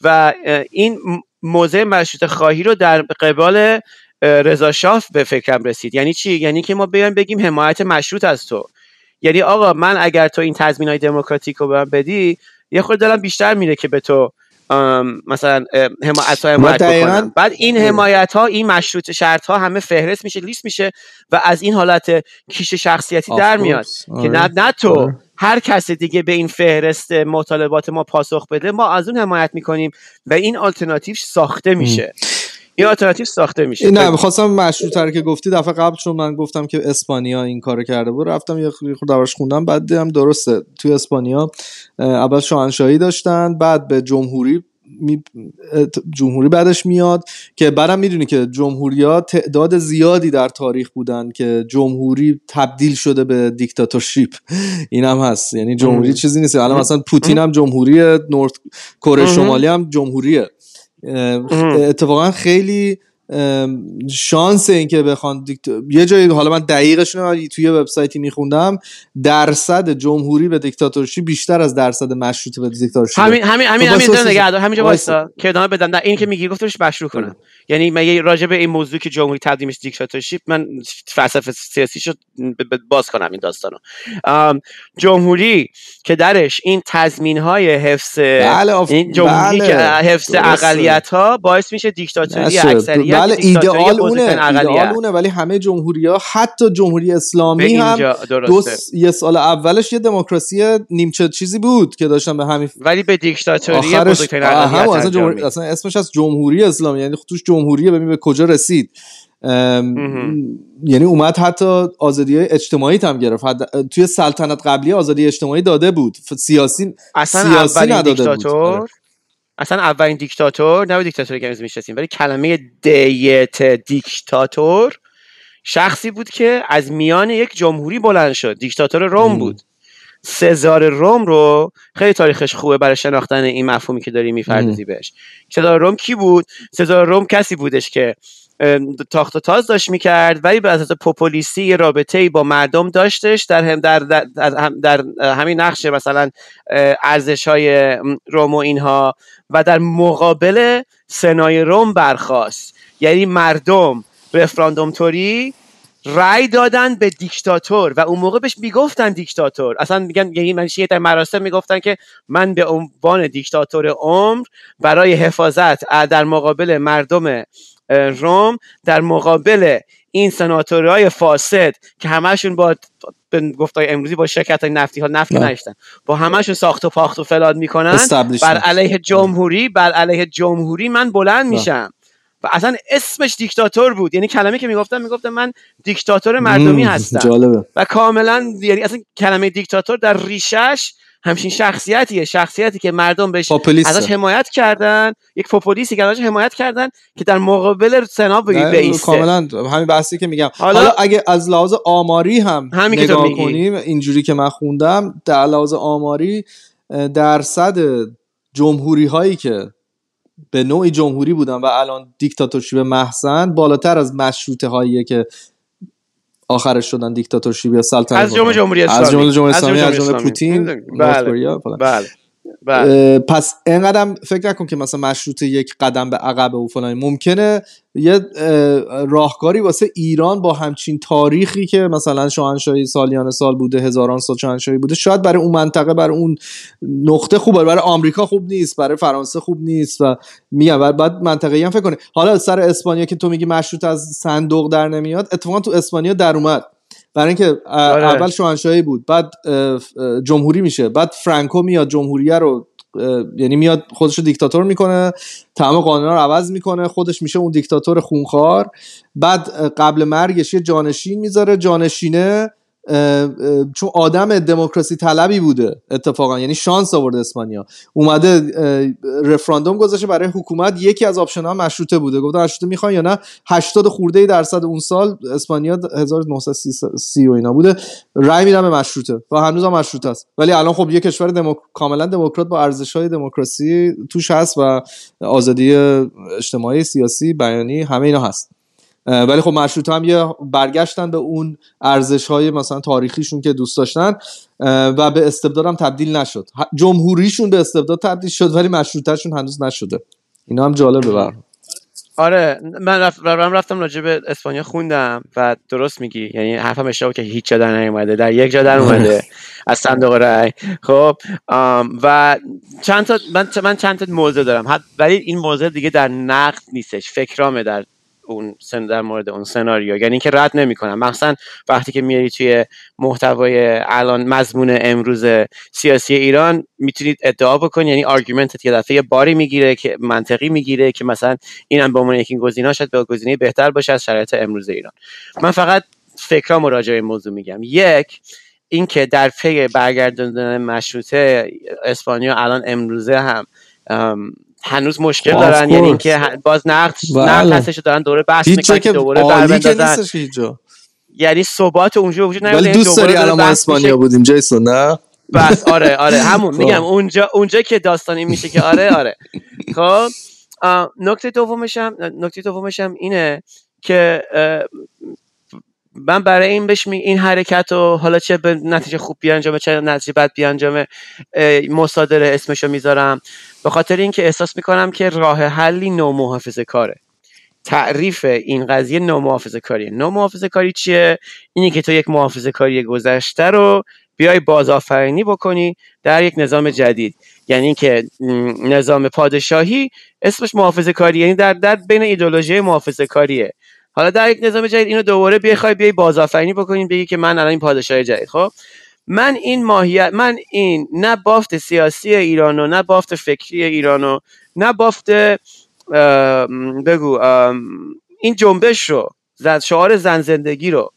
S1: و این موضع مشروط خواهی رو در قبال رضا شاه به فکرم رسید. یعنی چی؟ یعنی که ما بیایم بگیم حمایت مشروط از تو. یعنی آقا من اگر تو این تضمین های دموکراتیک رو به من بدی یه خورده دلم بیشتر میره که به تو مثلا اه، حما- از تو حمایت بکنم بعد این حمایت ها این مشروط شرط ها همه فهرست میشه لیست میشه و از این حالت کیش شخصیتی در میاد
S2: course.
S1: که
S2: آره.
S1: نه نه تو
S2: آره.
S1: هر کس دیگه به این فهرست مطالبات ما پاسخ بده ما از اون حمایت می‌کنیم و این آلترناتیو ساخته میشه این آلترناتیو ساخته میشه
S2: نه. می‌خواستم مشروع تر که گفتی دفعه قبل چون من گفتم که اسپانیا این کارو کرده بود رفتم یه خورده درش خوندم بعد دیدم درسته توی اسپانیا اول شاهنشاهی داشتن بعد به جمهوری می- جمهوری بعدش میاد که بعدم می‌دونی که جمهوری ها تعداد زیادی در تاریخ بودن که جمهوری تبدیل شده به دیکتاتورشیپ این هم هست یعنی جمهوری. چیزی نیست الان. مثلا پوتین هم جمهوری نورت کره. شمالی هم جمهوریه اتفاقا خیلی شانس این که بخوان دیکت... یه جایی حالا من دقیقش رو توی وبسایتی میخوندم درصد جمهوری به دیکتاتورشی بیشتر از درصد مشروط به دیکتاتورشی.
S1: همین همین همین
S2: خب
S1: همین نگه همینجا
S2: وایسا.
S1: که ادامه بدم. در این که میگی گفتش مشروع کنم. یعنی من یه راجع به این موضوع که جمهوری تبدیل میشه دیکتاتورشیپ من فلسفه سیاسی شد باز کنم این داستانو. جمهوری که درش این تضمین های حفظ
S2: بله آف-
S1: این جمهوری
S2: بله،
S1: که حفظ. اقلیت ها باعث میشه دیکتاتوری. اکثریت
S2: بله ایدئال اونه ایدئال اونه ولی همه جمهوری ها حتی جمهوری اسلامی هم دو س... یه سال اولش یه دموکراسی نیمچه چیزی بود که داشتن به همین
S1: ولی به دیکتاتوری
S2: آخرش
S1: بزرگترین
S2: اصلا, جمهوری... اصلا اسمش از جمهوری اسلامی یعنی توش جمهوریه ببین به کجا رسید. یعنی اومد حتی آزادی های اجتماعی هم گرفت. حد... توی سلطنت قبلی آزادی اجتماعی داده بود. سیاسی
S1: اصلا
S2: سیاسی نداده بود.
S1: دیکتاتور؟
S2: آره.
S1: اصلا اولین دیکتاتور نه دیکتاتوری که امروز می‌شناسیم ولی کلمه دیت دیکتاتور شخصی بود که از میان یک جمهوری بلند شد. دیکتاتور روم. بود. سزار روم رو خیلی تاریخش خوبه برای شناختن این مفهومی که داری می‌پردازی بهش. سزار روم کی بود؟ سزار روم کسی بودش که تاخت و تاز داشت می‌کرد ولی به اساس پوپولیستی یه رابطه با مردم داشتش. در هم در, در, در, هم- در همین نقش مثلا ارزش های روم و اینها و در مقابل سنای روم برخواست یعنی مردم رفراندوم توری رأی دادن به دیکتاتور و اون موقع بهش می‌گفتن دیکتاتور. اصلا میگن یعنی من در مراسم می‌گفتن که من به عنوان دیکتاتور عمر برای حفاظت در مقابل مردم روم در مقابل این سناتورهای فاسد که همشون با به گفتای امروزی با شرکت های نفتی ها نفت
S2: بله.
S1: نشتن با همشون ساخت و پاخت و فلان می‌کنن. بر علیه جمهوری بر علیه جمهوری من بلند
S2: بله.
S1: میشم. و اصلا اسمش دیکتاتور بود. یعنی کلمه که می‌گفتم می‌گفتم من دیکتاتور مردمی هستم.
S2: جالبه.
S1: و کاملا یعنی اصلا کلمه دیکتاتور در ریشش همچین شخصیتیه شخصیتی که مردم بهش. ازش حمایت کردن یک پوپولیستی که ازش حمایت کردن که در مقابل سنا بیسته
S2: کاملا همین بحثی که میگم
S1: حالا-
S2: حالا, اگه از لحاظ آماری هم نگاه. کنیم اینجوری که من خوندم در لحاظ آماری درصد جمهوری هایی که به نوعی جمهوری بودن و الان دیکتاتورشیپ محسن بالاتر از مشروطه هاییه که آخرش شدن دیکتاتورشیپ یا سلطنت
S1: از جمله. جمهوری
S2: از
S1: اسلامی.
S2: جمله جمهوری
S1: از
S2: اسلامی از جمله
S1: اسلامی.
S2: پوتین
S1: بله. بله بله.
S2: پس اینقدر فکر نکن که مثلا مشروط یک قدم به عقب و فلان ممکنه یه اه، راهکاری واسه ایران با همچین تاریخی که مثلا شاهنشاهی سالیان سال بوده هزاران سال شاهنشاهی بوده شاید برای اون منطقه برای اون نقطه خوبه برای آمریکا خوب نیست برای فرانسه خوب نیست و میگم بعد منطقه هم فکر کنی. حالا سر اسپانیا که تو میگی مشروط از صندوق در نمیاد اتفاقا تو اسپانیا در اومد. برای اینکه
S1: آره.
S2: اول شاهنشاهی بود بعد جمهوری میشه بعد فرانکو میاد جمهوریه رو یعنی میاد خودش رو دیکتاتور می‌کنه تمام قانونا رو عوض می‌کنه خودش میشه اون دیکتاتور خونخوار بعد قبل مرگش یه جانشین می‌ذاره جانشینه چون آدم دموکراسی طلبی بوده اتفاقا. یعنی شانس آورده اسپانیا. اومده رفراندوم گذاشته برای حکومت. یکی از option ها مشروطه بوده. گفته مشروطه می‌خوان یا نه؟ 80 خورده درصد اون سال اسپانیا 1930 و اینا بوده. رای میدم به مشروطه و هنوز هم مشروطه است. ولی الان خب یه کشور دموک... کاملا دموکرات با ارزش های دموکراسی توش هست و آزادی اجتماعی سیاسی بیانی همه اینا هست. ولی خب مشروطه هم یه برگشتن به اون ارزش های مثلا تاریخیشون که دوست داشتن و به استبداد هم تبدیل نشد. جمهوریشون به استبداد تبدیل شد ولی مشروطهشون هنوز نشده. اینا هم جالبه
S1: آره من رفت رفتم راجع به اسپانیا خوندم و درست میگی یعنی حرفم اشتباه که هیچ جا در نیومده در یک جا در اومده از صندوق رای خب و چند تا من من چند تا موضوع دارم. ولی این موضوع دیگه در نقد نیستش فکرامه در اون سن در مورد اون سناریو. یعنی اینکه رد نمی‌کنم. مثلا وقتی که میاری توی محتوای الان مضمون امروز سیاسی ایران می‌تونید ادعا بکنی یعنی آرگومنتت یه دفعه باری می‌گیره که منطقی می‌گیره که مثلا اینم به عنوان یکی گزینه شاید به گزینه بهتر باشه از شرایط امروز ایران. من فقط فکرام راجع به موضوع میگم. یک اینکه در پی برگرداندن مشروطه اسپانیا الان امروزه هم هنوز مشکل دارن یعنی. اینکه باز نقد
S2: بله.
S1: نقد هستش دارن دوره بحث می‌کنن که دوباره
S2: جا
S1: یعنی ثبات اونجا وجود نداره
S2: ولی
S1: یعنی
S2: دوست داری الان اسپانیا بودیم جیسون نه
S1: بس آره آره همون
S2: خب.
S1: میگم اونجا اونجا که داستانی میشه که آره آره خب نکته دومشم نکته دومشم اینه که من برای این بهش این حرکت رو حالا چه به نتیجه خوب بیانجامه چه نتیجه بد بیانجامه مصادره اسمشو می‌ذارم. به خاطر اینکه احساس می‌کنم که راه حلی نو محافظه کاره. تعریف این قضیه نو محافظه کاریه. نو محافظه کاری چیه؟ اینی که تو یک محافظه کاری گذشته رو بیای بازآفرینی بکنی در یک نظام جدید. یعنی که م، نظام پادشاهی اسمش محافظه کاری یعنی در در بین ایدولوژی محافظه کاریه. حالا در یک نظام جدید اینو دوباره بیای بیای بازآفرینی بکنین بگی که من الان این پادشاه جدید خب؟ من این ماهیت من این نه بافت سیاسی ایرانو نه بافت فکری ایرانو نه بافت بگو این جنبش رو شعار زن زندگی رو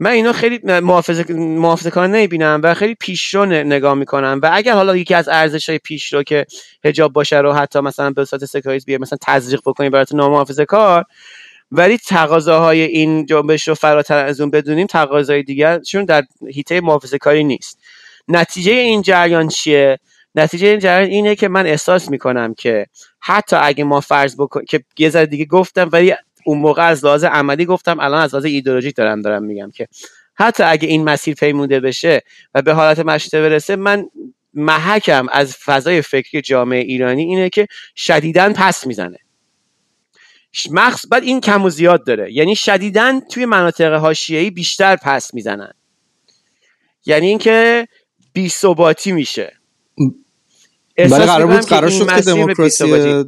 S1: من اینا خیلی محافظه محافظه کار نمی‌بینم و خیلی پیشرو ن- نگاه می‌کنم و اگر حالا یکی از ارزش های پیشرو که حجاب باشه رو حتی مثلا به صورت سکایز بیه مثلا تزریق بکنی برای نامحافظه کار ولی تقاضاهای این جنبش رو فراتر از اون بدونیم تقاضای دیگرشون در حیطه محافظه کاری نیست. نتیجه این جریان چیه؟ نتیجه این جریان اینه که من احساس می‌کنم که حتی اگه ما فرض بکن که یه ذره دیگه گفتم ولی اون موقع از لحاظ عملی گفتم الان از لحاظ ایدئولوژیک دارم دارم میگم که حتی اگه این مسیر پیموده بشه و به حالت مشته برسه من محکم از فضای فکری جامعه ایرانی اینه که شدیداً پس می‌زنه. مخص بعد این کم و زیاد داره. یعنی شدیداً توی مناطق حاشیه‌ای بیشتر پس می‌زنن. یعنی اینکه بی ثباتی میشه.
S2: ولی قرار بود قرار شد که دموکراسی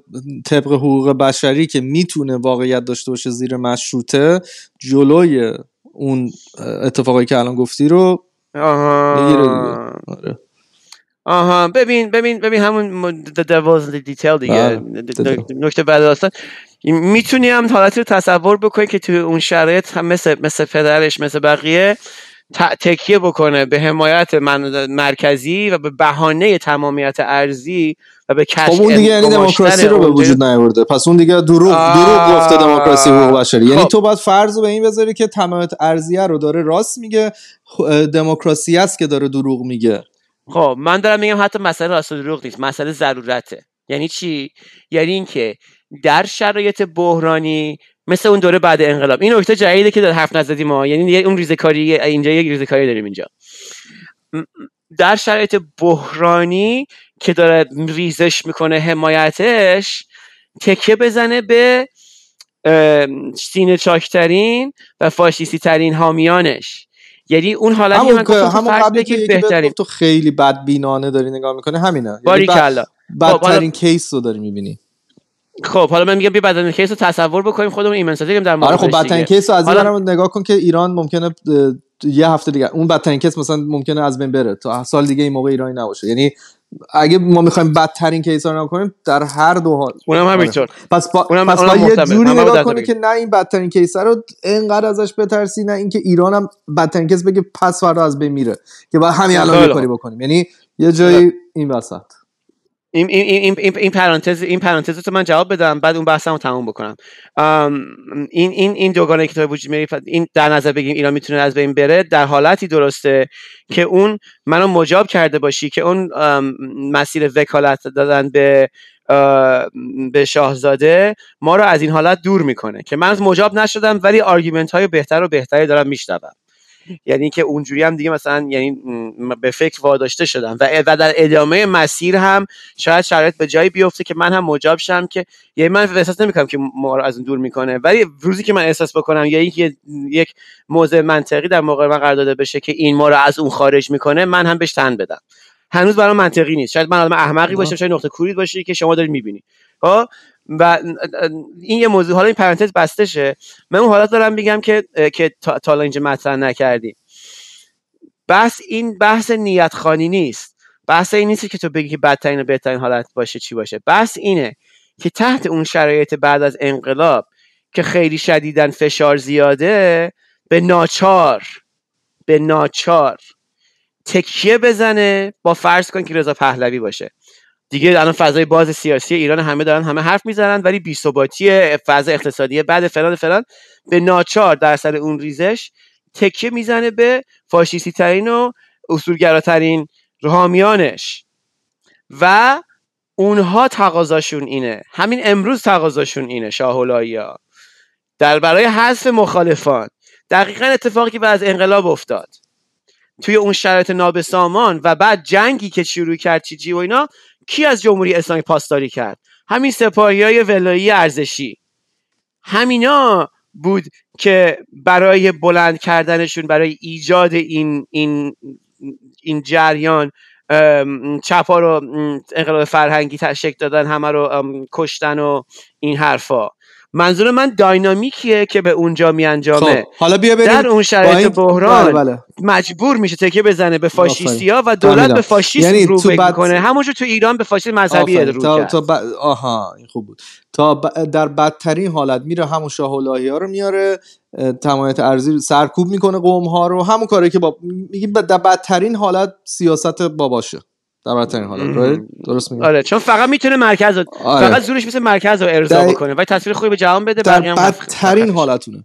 S2: طبق حقوق بشری که می‌تونه واقعیت داشته باشه زیر مشروطه جلوی اون اتفاقی که الان گفتی رو
S1: آها.
S2: آره.
S1: آها. ببین ببین ببین همون the detail دیگه.
S2: بله.
S1: نکته بعد داستان می‌تونی هم حالتی رو تصور بکنی که توی اون شرایط هم مثل مثل پدرش مثل بقیه تکیه بکنه به حمایت من مرکزی و به بهانه تمامیت ارزی و به کشف
S2: خب اون دیگه یعنی دموکراسی رو به وجود نیاورده. پس اون دیگه دروغ دروغ گفته دموکراسی حقوق بشری. یعنی
S1: خب.
S2: تو باید فرض رو به این بذاری که تمامیت ارزیه رو داره راست میگه دموکراسی است که داره دروغ میگه.
S1: خب من دارم میگم حتی مسئله راست و دروغ نیست مسئله ضرورته. یعنی چی؟ یعنی اینکه در شرایط بحرانی مثل اون دوره بعد انقلاب. این نکته جدیده که در حرف نزدیم ما یعنی اون ریزکاری اینجا یک ریزکاری داریم اینجا. در شرایط بحرانی که داره ریزش می‌کنه حمایتش تکیه بزنه به سینه چاکترین و فاشیستی ترین حامیانش. یعنی اون حالتی
S2: همون,
S1: من گفتم
S2: همون
S1: فرض
S2: قبلی که
S1: بهترین.
S2: تو خیلی بدبینانه داری نگاه می‌کنه همینه. یعنی
S1: باری
S2: بد-
S1: کلا
S2: بدترین case رو داری می‌بینی.
S1: خب حالا من میگم بیا بدترین case رو تصور بکنیم خودمون ایمن سازی کنیم در
S2: آره خب بدترین
S1: دیگه.
S2: کیس رو از این
S1: حالا-
S2: نگاه کن که ایران ممکنه یه هفته دیگه اون بدترین case مثلا ممکنه از بین بره. تا سال دیگه این موقع ایرانی نباشه. یعنی اگه ما می‌خوایم بدترین case رو نگاه کنیم در هر دو حال.
S1: اونم
S2: آره.
S1: همینطور
S2: پس با
S1: اونم-
S2: پس
S1: اونم
S2: باید یه. جوری نگاه کنی. که نه این بدترین case رو انقدر ازش بترسی نه اینکه ایران هم بدترین case بگه پس فردا از بین میره. که باید همین الان کاری بکنیم. یعنی یه جایی این وسط.
S1: این این این این پرانتز این پرانتز رو من جواب بدم بعد اون بحثمو تموم بکنم. این این این دوگانه که تو وجود میاری این در نظر بگیریم ایران می‌تونه از بین بره در حالتی درسته که اون منو مجاب کرده باشی که اون مسیر وکالت دادن به به شاهزاده ما رو از این حالت دور می‌کنه که من از مجاب نشدم ولی argument های بهتر و بهتری دارم میشنوم. یعنی که اونجوری هم دیگه مثلا یعنی به فکر واداشته شدم. و و در ادامه مسیر هم شاید شرایط به جایی بیفته که من هم مجاب شم که یعنی من احساس نمی‌کنم که ما رو از اون دور می‌کنه. ولی روزی که من احساس بکنم یا اینکه یک موضع منطقی در موقع من قرار داده بشه که این ما رو از اون خارج می‌کنه من هم بهش تن بدم. هنوز برام منطقی نیست. شاید من آدم احمقی باشم شاید نقطه کورید باشه که شما دارید می‌بینید خب؟ و این یه موضوع حالا این پرانتز بسته شه من اون حالت دارم میگم که که تا تا اینجا مطرح نکردیم. بحث این بحث نیت خانی نیست. بحث این نیست که تو بگی که بدترین و بهترین حالت باشه چی باشه. بحث اینه که تحت اون شرایط بعد از انقلاب که خیلی شدیدن فشار زیاده به ناچار به ناچار تکیه بزنه با فرض کن که رضا پهلوی باشه. دیگه الان فضای باز سیاسی ایران همه دارن همه حرف می‌زنن ولی بی‌ثباتی فضا اقتصادی بعد فلان فلان به ناچار در سر اون ریزش تکیه می‌زنه به فاشیستی ترین و اصولگراترین حامیانش. و اونها تقاضاشون اینه. همین امروز تقاضاشون اینه شاهولایی ها در برای حذف مخالفان. دقیقا اتفاقی که بعد از انقلاب افتاد. توی اون شرایط نابسامان و بعد جنگی که شروع کرد چیجی و اینا کی از جمهوری اسلامی پاسداری کرد؟ همین سپاهی های ولایی ارزشی. همینا بود که برای بلند کردنشون برای ایجاد این این این جریان چپا رو انقلاب فرهنگی تشکل دادن همه رو کشتن و این حرفا. منظور من داینامیکیه که به اونجا می انجامه
S2: خب حالا بیا بریم
S1: در اون شرایط
S2: این-
S1: بحران
S2: بله بله.
S1: مجبور میشه تکیه بزنه به فاشیستی ها و دولت. به فاشیسم
S2: یعنی
S1: رو فکر
S2: بد-
S1: همونجور تو ایران به فاشیسم مذهبی. رو
S2: تا, تا ب... آها این خوب بود. تا ب... در بدترین حالت میره همون شاه الهی ها رو میاره تمایت ارزی سرکوب می‌کنه قوم ها رو. همون کاری که با میگیم در بدترین حالت سیاست باباشه. در بدترین حالت؟ درست میگم؟
S1: آره چون فقط می‌تونه مرکز رو
S2: آره.
S1: فقط زورش مثل مرکز رو ارضا بکنه. و تصویر خوبی به جهان بده
S2: در بدترین حالتونه.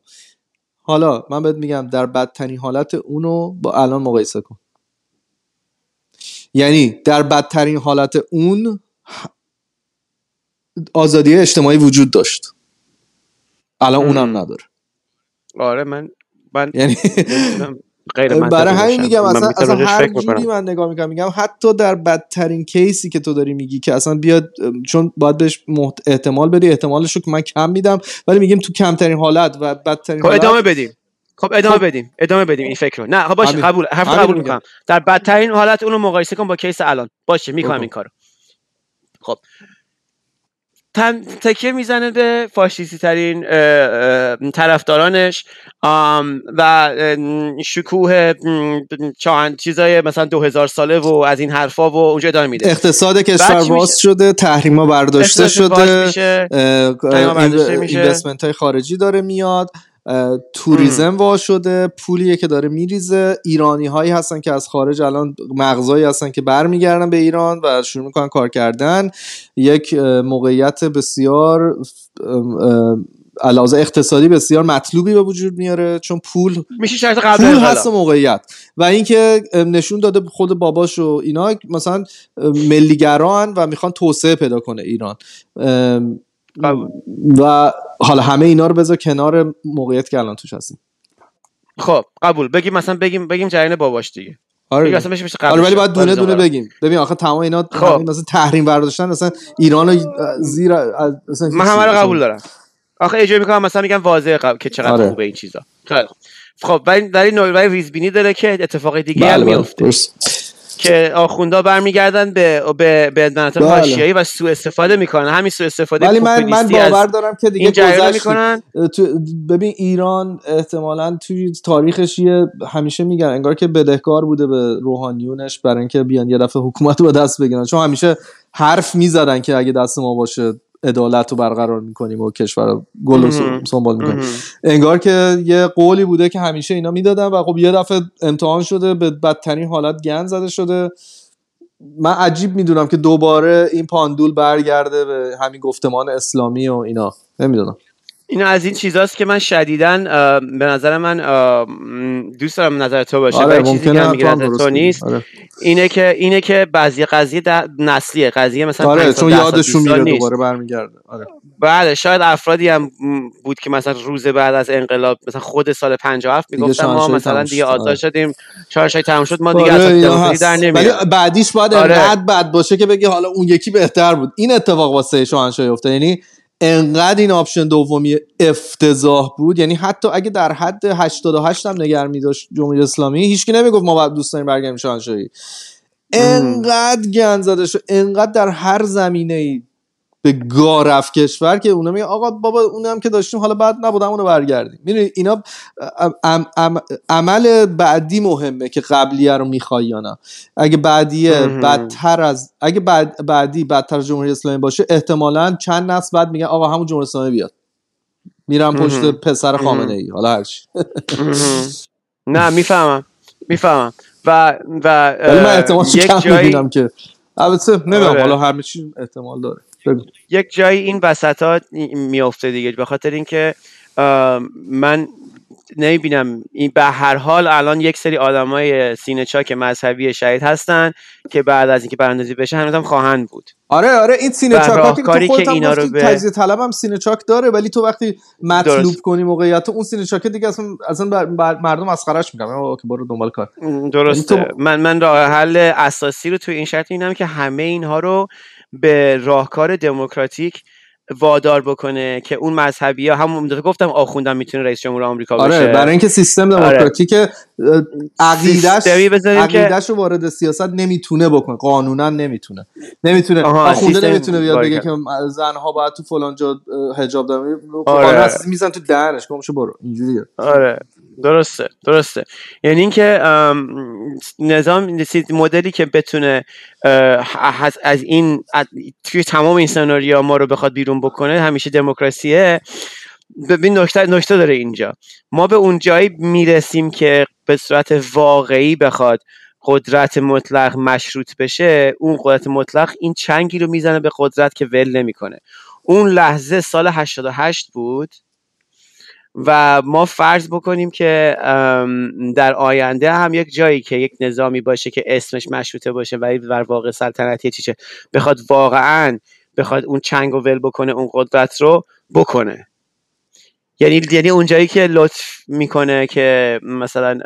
S2: حالا من بهت میگم در بدترین حالت اونو با الان مقایسه کن. یعنی در بدترین حالت اون آزادی اجتماعی وجود داشت. الان. اونم نداره.
S1: آره من من
S2: یعنی
S1: غیر منطقی
S2: برای همین. میگم
S1: من
S2: اصلا, هر جوری. من نگاه می‌کنم میگم حتی در بدترین کیسی که تو داری میگی که اصلا بیاد چون باید بهش محت... احتمال بدی احتمالش رو که من کم میدم ولی میگیم تو کمترین حالت و بدترین
S1: خب
S2: حالت
S1: ادامه بدیم خب ادامه
S2: خب.
S1: بدیم ادامه بدیم این فکر رو نه خب باشه. قبول حرف قبول. می‌کنم در بدترین حالت اونو مقایسه کن با کیس الان باشه می‌کنم. این کارو خب تن تکیه می‌زنه به فاشیستی ترین طرفدارانش و شکوه چند چیزای مثلا دو هزار ساله و از این حرفا و اونجا ادامه میده
S2: اقتصاد کشور
S1: میشه؟
S2: شده تحریما برداشته
S1: باز
S2: شده. اینوستمنت های خارجی داره میاد توریزم وا شده پولیه که داره میریزه. ایرانی هایی هستن که از خارج الان مغزایی هستن که برمیگردن به ایران و شروع می‌کنن کار کردن. یک موقعیت بسیار علاوه اقتصادی بسیار مطلوبی به وجود میاره. چون پول
S1: میشه شرط قبل
S2: پول. هست و موقعیت. و اینکه نشون داده خود باباش و اینا مثلا ملیگران و می‌خوان توسعه پیدا کنه ایران. و حالا همه اینا رو بذار کنار موقعیت که الان توش هستیم.
S1: خب قبول. بگیم مثلا بگیم بگیم جریان باباش دیگه.
S2: آره.
S1: اصلا بشه قبل
S2: آره ولی باید دونه دونه بگیم. ببین آخه تمام اینا
S1: خب.
S2: مثلا تحریم برداشتن مثلا ایران زیر مثلا
S1: من همه رو قبول دارم. آخه اجازه می‌کنم مثلا میگم واضحه قبل که چقدر
S2: آره.
S1: خوبه این چیزا. خب ولی ولی نوع- ریزبینی داره که اتفاق دیگه
S2: بله
S1: هم
S2: بله
S1: میفته
S2: درست.
S1: که آخوندا برمیگردن به به به مناطق
S2: بله.
S1: حاشیه‌ای و سوء استفاده می‌کنن. همین سوء استفاده
S2: ولی من من باور دارم که دیگه گذشتیم
S1: می‌کنن.
S2: تو ببین ایران احتمالا توی تاریخش یه همیشه میگن انگار که بدهکار بوده به روحانیونش برای اینکه بیان یه دفعه حکومت رو به دست بگیرن. چون همیشه حرف می‌زدن که اگه دست ما باشه عدالت رو برقرار می‌کنیم و کشور گل رو. سنبال می‌کنیم. انگار که یه قولی بوده که همیشه اینا می‌دادن و خب یه دفعه امتحان شده به بدترین حالت گند زده شده من عجیب می‌دونم که دوباره این پاندول برگرده به همین گفتمان اسلامی و اینا نمی‌دونم
S1: این از این چیزاست که من شدیدن به نظر من دوست دارم نظر تو باشه
S2: آره
S1: ولی چیزی که میگه نظر تو. نیست
S2: آره,
S1: اینه که اینه که بعضی قضیه نسلیه قضیه مثلا
S2: آره چون یادشون
S1: 20 سال
S2: میره
S1: نیست.
S2: دوباره برمیگرده آره
S1: بله شاید افرادی هم بود که مثلا روز بعد از انقلاب مثلا خود سال 57
S2: دیگه
S1: می‌گفتن ما مثلا دیگه. آزاد
S2: آره.
S1: شدیم شاهنشاهی تموم شد ما دیگه
S2: آره، هست.
S1: در
S2: ولی
S1: نمیاد
S2: بعدیش باید
S1: آره.
S2: بد باشه که بگی حالا اون یکی بهتر بود این اتفاق واسه شاهنشاهی افتاد یعنی انقدر این آپشن دومی افتضاح بود؟ یعنی حتی اگه در حد 88 هم نگر میداشت جمهوری اسلامی هیچکی نمی‌گفت ما باید دوست داریم برگردیم شاهنشاهی. انقدر گند زده شد انقدر در هر زمینه ای به گارف کشور که اونا میگن آقا بابا اونم که داشتیم حالا بعد نبود اونو برگردیم می‌دونی اینا ام- ام- عمل بعدی مهمه که قبلیه رو می‌خوای یا نه اگه بعدیه. بدتر از اگه بعد بعدی بدتر از جمهوری اسلامی باشه احتمالا چند نسل بعد میگن آقا همون جمهوری اسلامی بیاد میرم پشت. پسر خامنه ای حالا هرچی.
S1: نه می‌فهمم می‌فهمم و و
S2: من
S1: یک
S2: کم
S1: جایی
S2: که البته نمی‌دونم
S1: آره.
S2: حالا همه چی احتمال داره.
S1: یک جایی این وسط ها میفته دیگه به خاطر اینکه من نمی‌بینم. این به هر حال الان یک سری آدمای سینه چاک مذهبی شهید هستن که بعد از اینکه براندازی بشه هنوزم خواهند بود.
S2: آره آره این سینه
S1: و
S2: چاکاتی که تو
S1: اینا رو به-
S2: تجزیه طلب هم سینه چاک داره ولی تو وقتی مطلوب
S1: درست.
S2: کنی موقعیت اون سینه چاک دیگه اصلا اصلا بر- بر- مردم مسخرهش می‌کنن که برو دنبال کار.
S1: درسته.
S2: یعنی تو-
S1: من من راه حل اساسی رو توی این شرط اینم که همه اینها رو به راهکار دموکراتیک وادار بکنه که اون مذهبی ها همون گفتم آخوندم می‌تونه رئیس جمهور آمریکا
S2: آره
S1: بشه
S2: برای اینکه سیستم
S1: آره.
S2: دموکراتیک اه، عقیدش عقیدش رو وارد سیاست نمی‌تونه بکنه. قانونا نمی‌تونه. نمی‌تونه. آخونده نمی‌تونه بیاد بگه. که زنها باید تو فلان جا حجاب دارن.
S1: آره.
S2: اساسی میزن تو دهنش. گمشو برو. اینجوریه.
S1: آره. درسته درسته. یعنی اینکه ام، نظام مدلی که بتونه از, این از- توی تمام این سناریو ما رو بخواد بیرون بکنه همیشه دموکراسیه. ببین نکته نکته داره اینجا. ما به اون جایی می‌رسیم که به صورت واقعی بخواد قدرت مطلق مشروط بشه اون قدرت مطلق این چنگی رو می‌زنه به قدرت که ول نمی‌کنه. اون لحظه سال 88 بود. و ما فرض بکنیم که در آینده هم یک جایی که یک نظامی باشه که اسمش مشروطه باشه ولی در واقع سلطنتی چیشه بخواد واقعا بخواد اون چنگ و ول بکنه اون قدرت رو بکنه. یعنی یعنی اونجایی که لطف می‌کنه که مثلا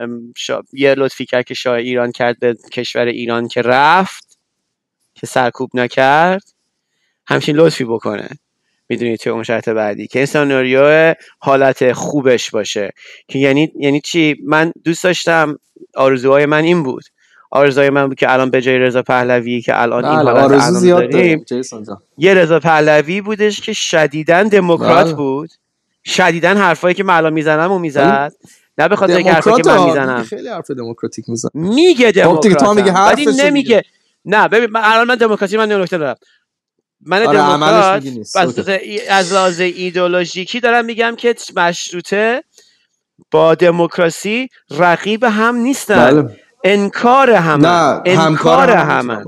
S1: یه لطفی کرد که شاه ایران کرد به کشور ایران که رفت که سرکوب نکرد همچین لطفی بکنه. می‌دونید توی اون شرط بعدی. که این سناریو حالت خوبش باشه. که یعنی یعنی چی؟ من دوست داشتم آرزوهای من این بود. آرزوهای من بود که الان به جای رضا پهلوی که الان این
S2: بله،
S1: حالت
S2: آرزو زیاد
S1: داریم. یه رضا پهلوی بودش که شدیدن دموکرات
S2: بله.
S1: بود. شدیدن حرفایی که من الان می‌زنم و می‌زد. نه به خاطر اینکه حرفایی که
S2: دموکرات
S1: من می‌زنم.
S2: خیلی حرف دموکراتیک میزن
S1: میگه
S2: خب
S1: دموکراتم ولی نمیگه. نه ببین من الان من دموکراسی من نکته دارم من
S2: آره،
S1: دموکرات. از از لحاظ ایدئولوژیکی دارم میگم که مشروطه با دموکراسی رقیب هم نیستن.
S2: بله.
S1: انکار
S2: نه همکار
S1: انکار
S2: هم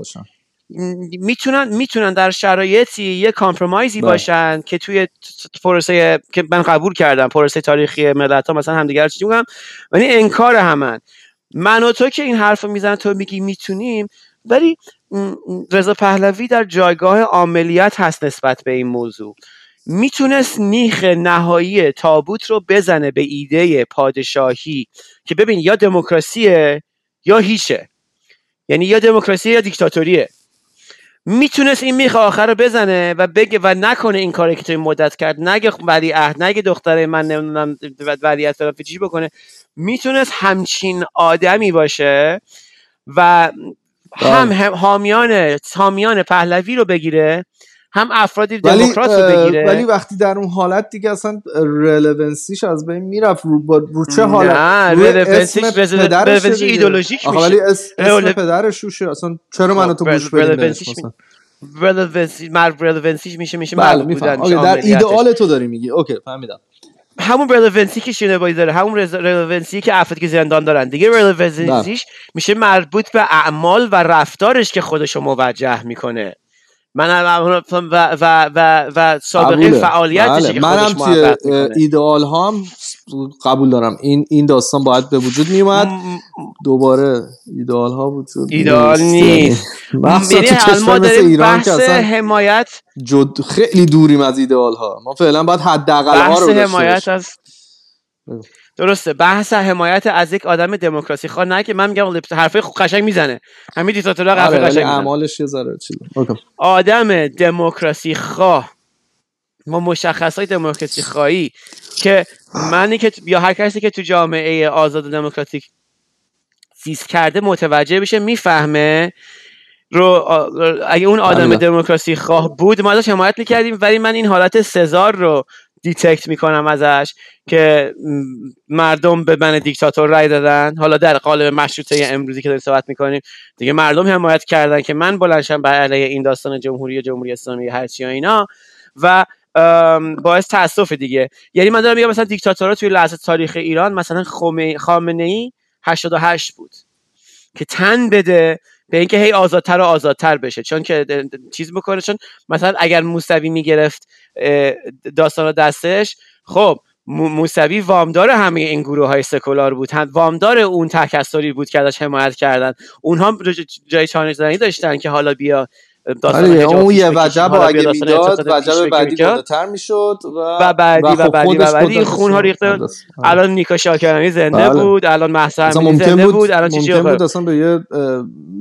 S2: می‌تونن.
S1: می‌تونن در شرایطی یه کامپرومایزی
S2: بله.
S1: باشن که توی پروسه که من قبول کردم پروسه تاریخی ملت ها مثلا همدیگر چی میگم. ولی انکار همن. من و تو که این حرف رو میزن تو میگی می‌تونیم ولی رضا پهلوی در جایگاه عاملیت هست نسبت به این موضوع. می‌تونست نیخ نهایی تابوت رو بزنه به ایده پادشاهی که ببین یا دموکراسیه یا هیچه. یعنی یا دموکراسی یا دیکتاتوریه. می‌تونست این میخ آخر رو بزنه و بگه و نکنه این کاری که تو مدت کرد. نگه ولی عهد نگه دختره من نمی‌دونم فلان چی بکنه. می‌تونست همچین آدمی باشه و هم,
S2: بله.
S1: هم حامیان حامیان پهلوی رو بگیره هم افرادی دموکرات رو بگیره
S2: ولی وقتی در اون حالت دیگه اصلا رلونسیش از بین می‌رفت رو, با- رو چه
S1: نه،
S2: حالت اسم
S1: relevancy
S2: دیگه.
S1: ایدئولوژیک
S2: آخه
S1: میشه.
S2: ولی اس- اسم
S1: rele-
S2: پدرش روشه اصلا چرا من تو گوش بدیم
S1: relevancyش میشه میشه
S2: بله
S1: بودن
S2: در. ایدئال تو داری میگی اوکی فهمیدم
S1: همون رلوونسی که شینوایی داره همون رلوونسی که افرادی که زندان دارن دیگه رلوونسیش میشه مربوط به اعمال و رفتارش که خودشو موجه می‌کنه من و و و و, و سابقه. فعالیتش
S2: بله.
S1: که
S2: منم ایدئال هم قبول دارم. این این داستان باید به وجود میومد دوباره ایدئال ها وجود
S1: ایدئال نیست.
S2: مخصوصا تو کشور مثل ایران که اصلا
S1: حمایت
S2: جد خیلی دوریم از ایدئال ها ما فعلا باید حداقل ها رو
S1: حمایت. از. درسته. بحث حمایت از یک آدم دموکراسی. خواه نه که من میگم حرفای خوب قشنگ می‌زنه. همین دیکتاتورها حرفای
S2: آره
S1: قشنگ می‌زنه.
S2: اعمالش یه ذره.
S1: آدم دموکراسی خواه. ما مشخص های دموکراسی خواهی که منی که یا هر کسی که تو جامعه آزاد و دموکراتیک زیست کرده متوجه بشه می‌فهمه رو اگه اون آدم
S2: فهمیدم.
S1: دموکراسی خواه بود ما ازش حمایت می‌کردیم ولی من این حالت سزار رو detect می‌کنم ازش که مردم به من دیکتاتور رای دادن حالا در قالب مشروطه امروزی که داریم صحبت می‌کنیم دیگه مردم حمایت کردن که من بلند شم بر علیه این داستان جمهوری جمهوری اسلامی هرچی و اینا و باعث تاسف دیگه. یعنی من دارم میگم مثلا دیکتاتورها توی لحظه تاریخ ایران مثلا خامنه ای 88 بود که تن بده به اینکه هی آزادتر و آزادتر بشه. چون که چیز بکنه چون مثلا اگر موسوی می‌گرفت داستان دستش خب مو- موسوی وامدار همه این گروه های سکولار بود. هم وامدار اون تکسری بود که ازش حمایت کردن. اونها جای چانش زنی داشتن که حالا بیا
S2: آره اون یه وجب اگه می‌داد وجب بعدی. بالاتر می‌شد و
S1: و بعدی و
S2: خب
S1: بعدی و بعدی خون ها ریخته.
S2: آره.
S1: الان نیکا شاکرانی زنده
S2: بله.
S1: بود الان
S2: ممکن
S1: زنده
S2: بود,
S1: بود الان چی
S2: ممکن بود اصلا به یه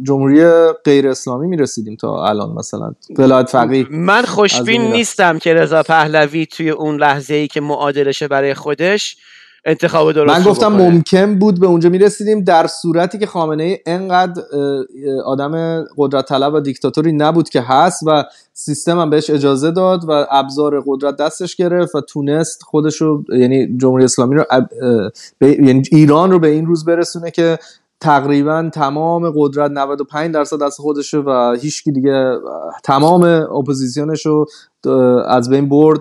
S2: جمهوری غیر اسلامی می‌رسیدیم تا الان مثلا ولایت فقیه
S1: من خوشبین. نیستم که رضا پهلوی توی اون لحظه ای که معادلشه برای خودش انتخاب درست
S2: من گفتم
S1: بکنه.
S2: ممکن بود به اونجا می‌رسیدیم در صورتی که خامنه ای انقدر آدم قدرت طلب و دیکتاتوری نبود که هست و سیستم هم بهش اجازه داد و ابزار قدرت دستش گرفت و تونست خودش رو یعنی جمهوری اسلامی رو یعنی ایران رو به این روز برسونه که تقریبا تمام قدرت 95 درصد دست خودشه و هیچکی دیگه تمام اپوزیسیونش رو از بین برد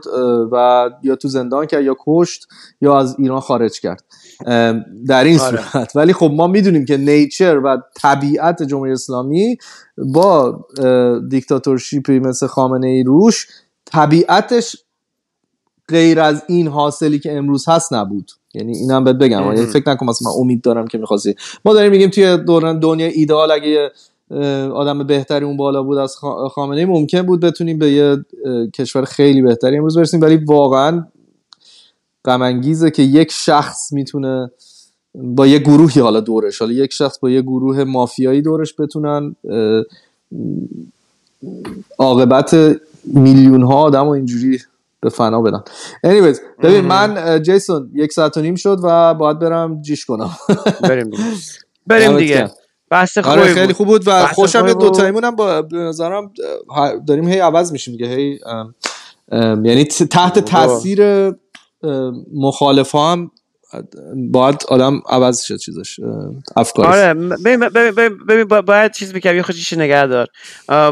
S2: و یا تو زندان کرد یا کشت یا از ایران خارج کرد. در این
S1: آره.
S2: صورت. ولی خب ما می‌دونیم که nature و طبیعت جمهوری اسلامی با dictatorship ی مثل خامنه ای روش طبیعتش غیر از این حاصلی که امروز هست نبود. یعنی اینم بهت بگم یعنی فکر نکن مثلا من امید دارم که می‌خواستی ما داریم میگیم توی دوران دنیا ایدئال اگه آدم بهتری اون بالا بود از خامنه ای ممکن بود بتونیم به یه کشور خیلی بهتری امروز برسیم ولی واقعا غم که یک شخص می‌تونه با یه گروهی حالا دورش حالا یک شخص با یه گروه مافیایی دورش بتونن عاقبت میلیون ها آدم و اینجوری به فنا بدن anyways ببین من جیسون یک ساعت و نیم شد و باید برم جیش کنم.
S1: بریم دیگه. بریم دیگه. بحث
S2: آره خیلی خوب بود و خوشم دو تایمون هم با به نظرم داریم هی عوض میشیم دیگه. هی یعنی تحت تاثیر مخالف هم باید آدم عوض شد چیزش افکارش.
S1: آره ببین باید چیز بگم یه خودش نگه دار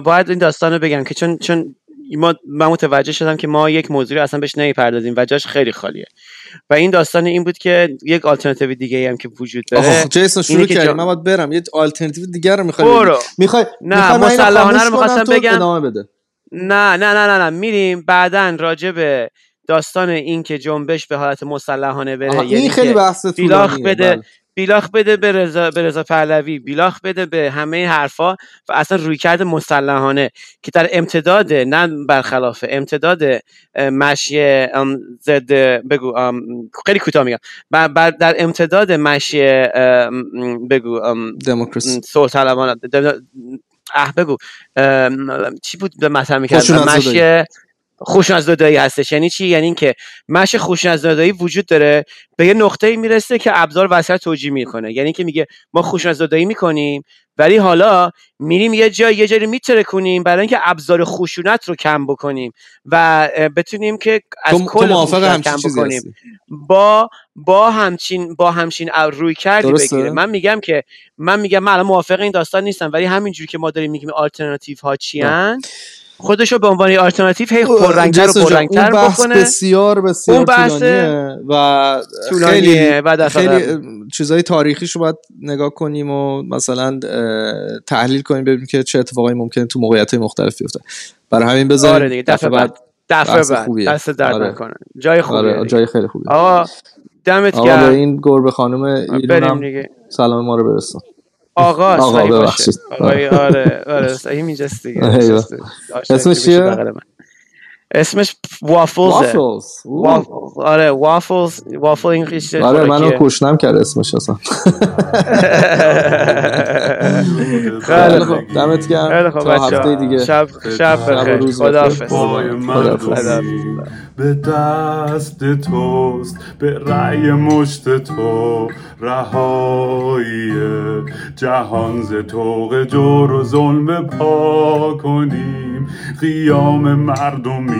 S1: باید این داستان رو بگم که چون چون ما من متوجه شدم که ما یک موضوع رو اصلا بهش نمی‌پردازیم و جاش خیلی خالیه. و این داستان این بود که یک آلترناتیو دیگه هم که وجود داره.
S2: جیسون شروع کردیم. جا... من باید برم. یه آلترناتیو دیگه رو می‌خوای
S1: برو.
S2: می‌خوای
S1: نه مسلحانه رو می‌خواستم بگم. بده. نه نه نه نه نه. میریم بعدا راجع به داستان این که جنبش به حالت مسلحانه بره.
S2: یعنی این خیلی بحث
S1: بده. بله. بیلاخ بده به رضا به رضا پهلوی بیلاخ بده به همه حرفا و اصلا رویکرد مسلحانه که در امتداد نه برخلاف امتداد مشی ضد بگو خیلی کوتاه میگم. در امتداد مشی بگو
S2: دموکراسی.
S1: طلبان اه بگو چی بود به مطرح می‌کرد مشی خوشنزدادایی هستش. یعنی چی؟ یعنی اینکه مش خوشنزدادایی وجود داره. به یه نقطه می‌رسه که ابزار وسط توجیه می‌کنه. یعنی که میگه ما خوشنزدادایی می‌کنیم ولی حالا میریم یه جای یه جایی میتره کنیم برای اینکه ابزار خشونت رو کم بکنیم و بتونیم که از کل کم بکنیم. با با همچین با همچین روی کردی بگیره من میگم که من میگم من الان موافق این داستان نیستم ولی همینجوری که ما داریم میگیم آلترناتیو ها چی خودشو به عنوان آلترناتیو هی پررنگتر و پررنگتر بکنه.
S2: بسیار بسیار اون بحث و خیلی
S1: و
S2: خیلی چیزای تاریخیش رو باید نگاه کنیم و مثلا تحلیل کنیم ببینیم که چه اتفاقایی ممکنه تو موقعیت مختلف بیفته. برای همین بذاریم
S1: آره دیگه دفعه بعد دفعه بعد دست درد آره. نکنه. جای خوبیه
S2: آره جای خیلی خوبیه.
S1: آقا دمت گرم.
S2: این گربه خانم ایران سلام ما رو برسون.
S1: آقا
S2: آقا ببخشید.
S1: آقای آره آره. صحیح میجست دیگه
S2: اسمش چیه؟
S1: اسمش وافلز. آره وافلز وافل انگلیش
S2: آره منو کشنم کرد اسمش اصلا. خیلی خوب. دمت گرم. تا هفته دیگه.
S1: شب شب بخیر. خداحافظ. خداحافظ.
S3: به دست توست به رأی مشت تو رهایی جهان ز توق جور و ظلم پا کنیم. قیام مردمی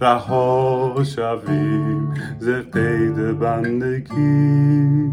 S3: رها شویم ز قید بندگی.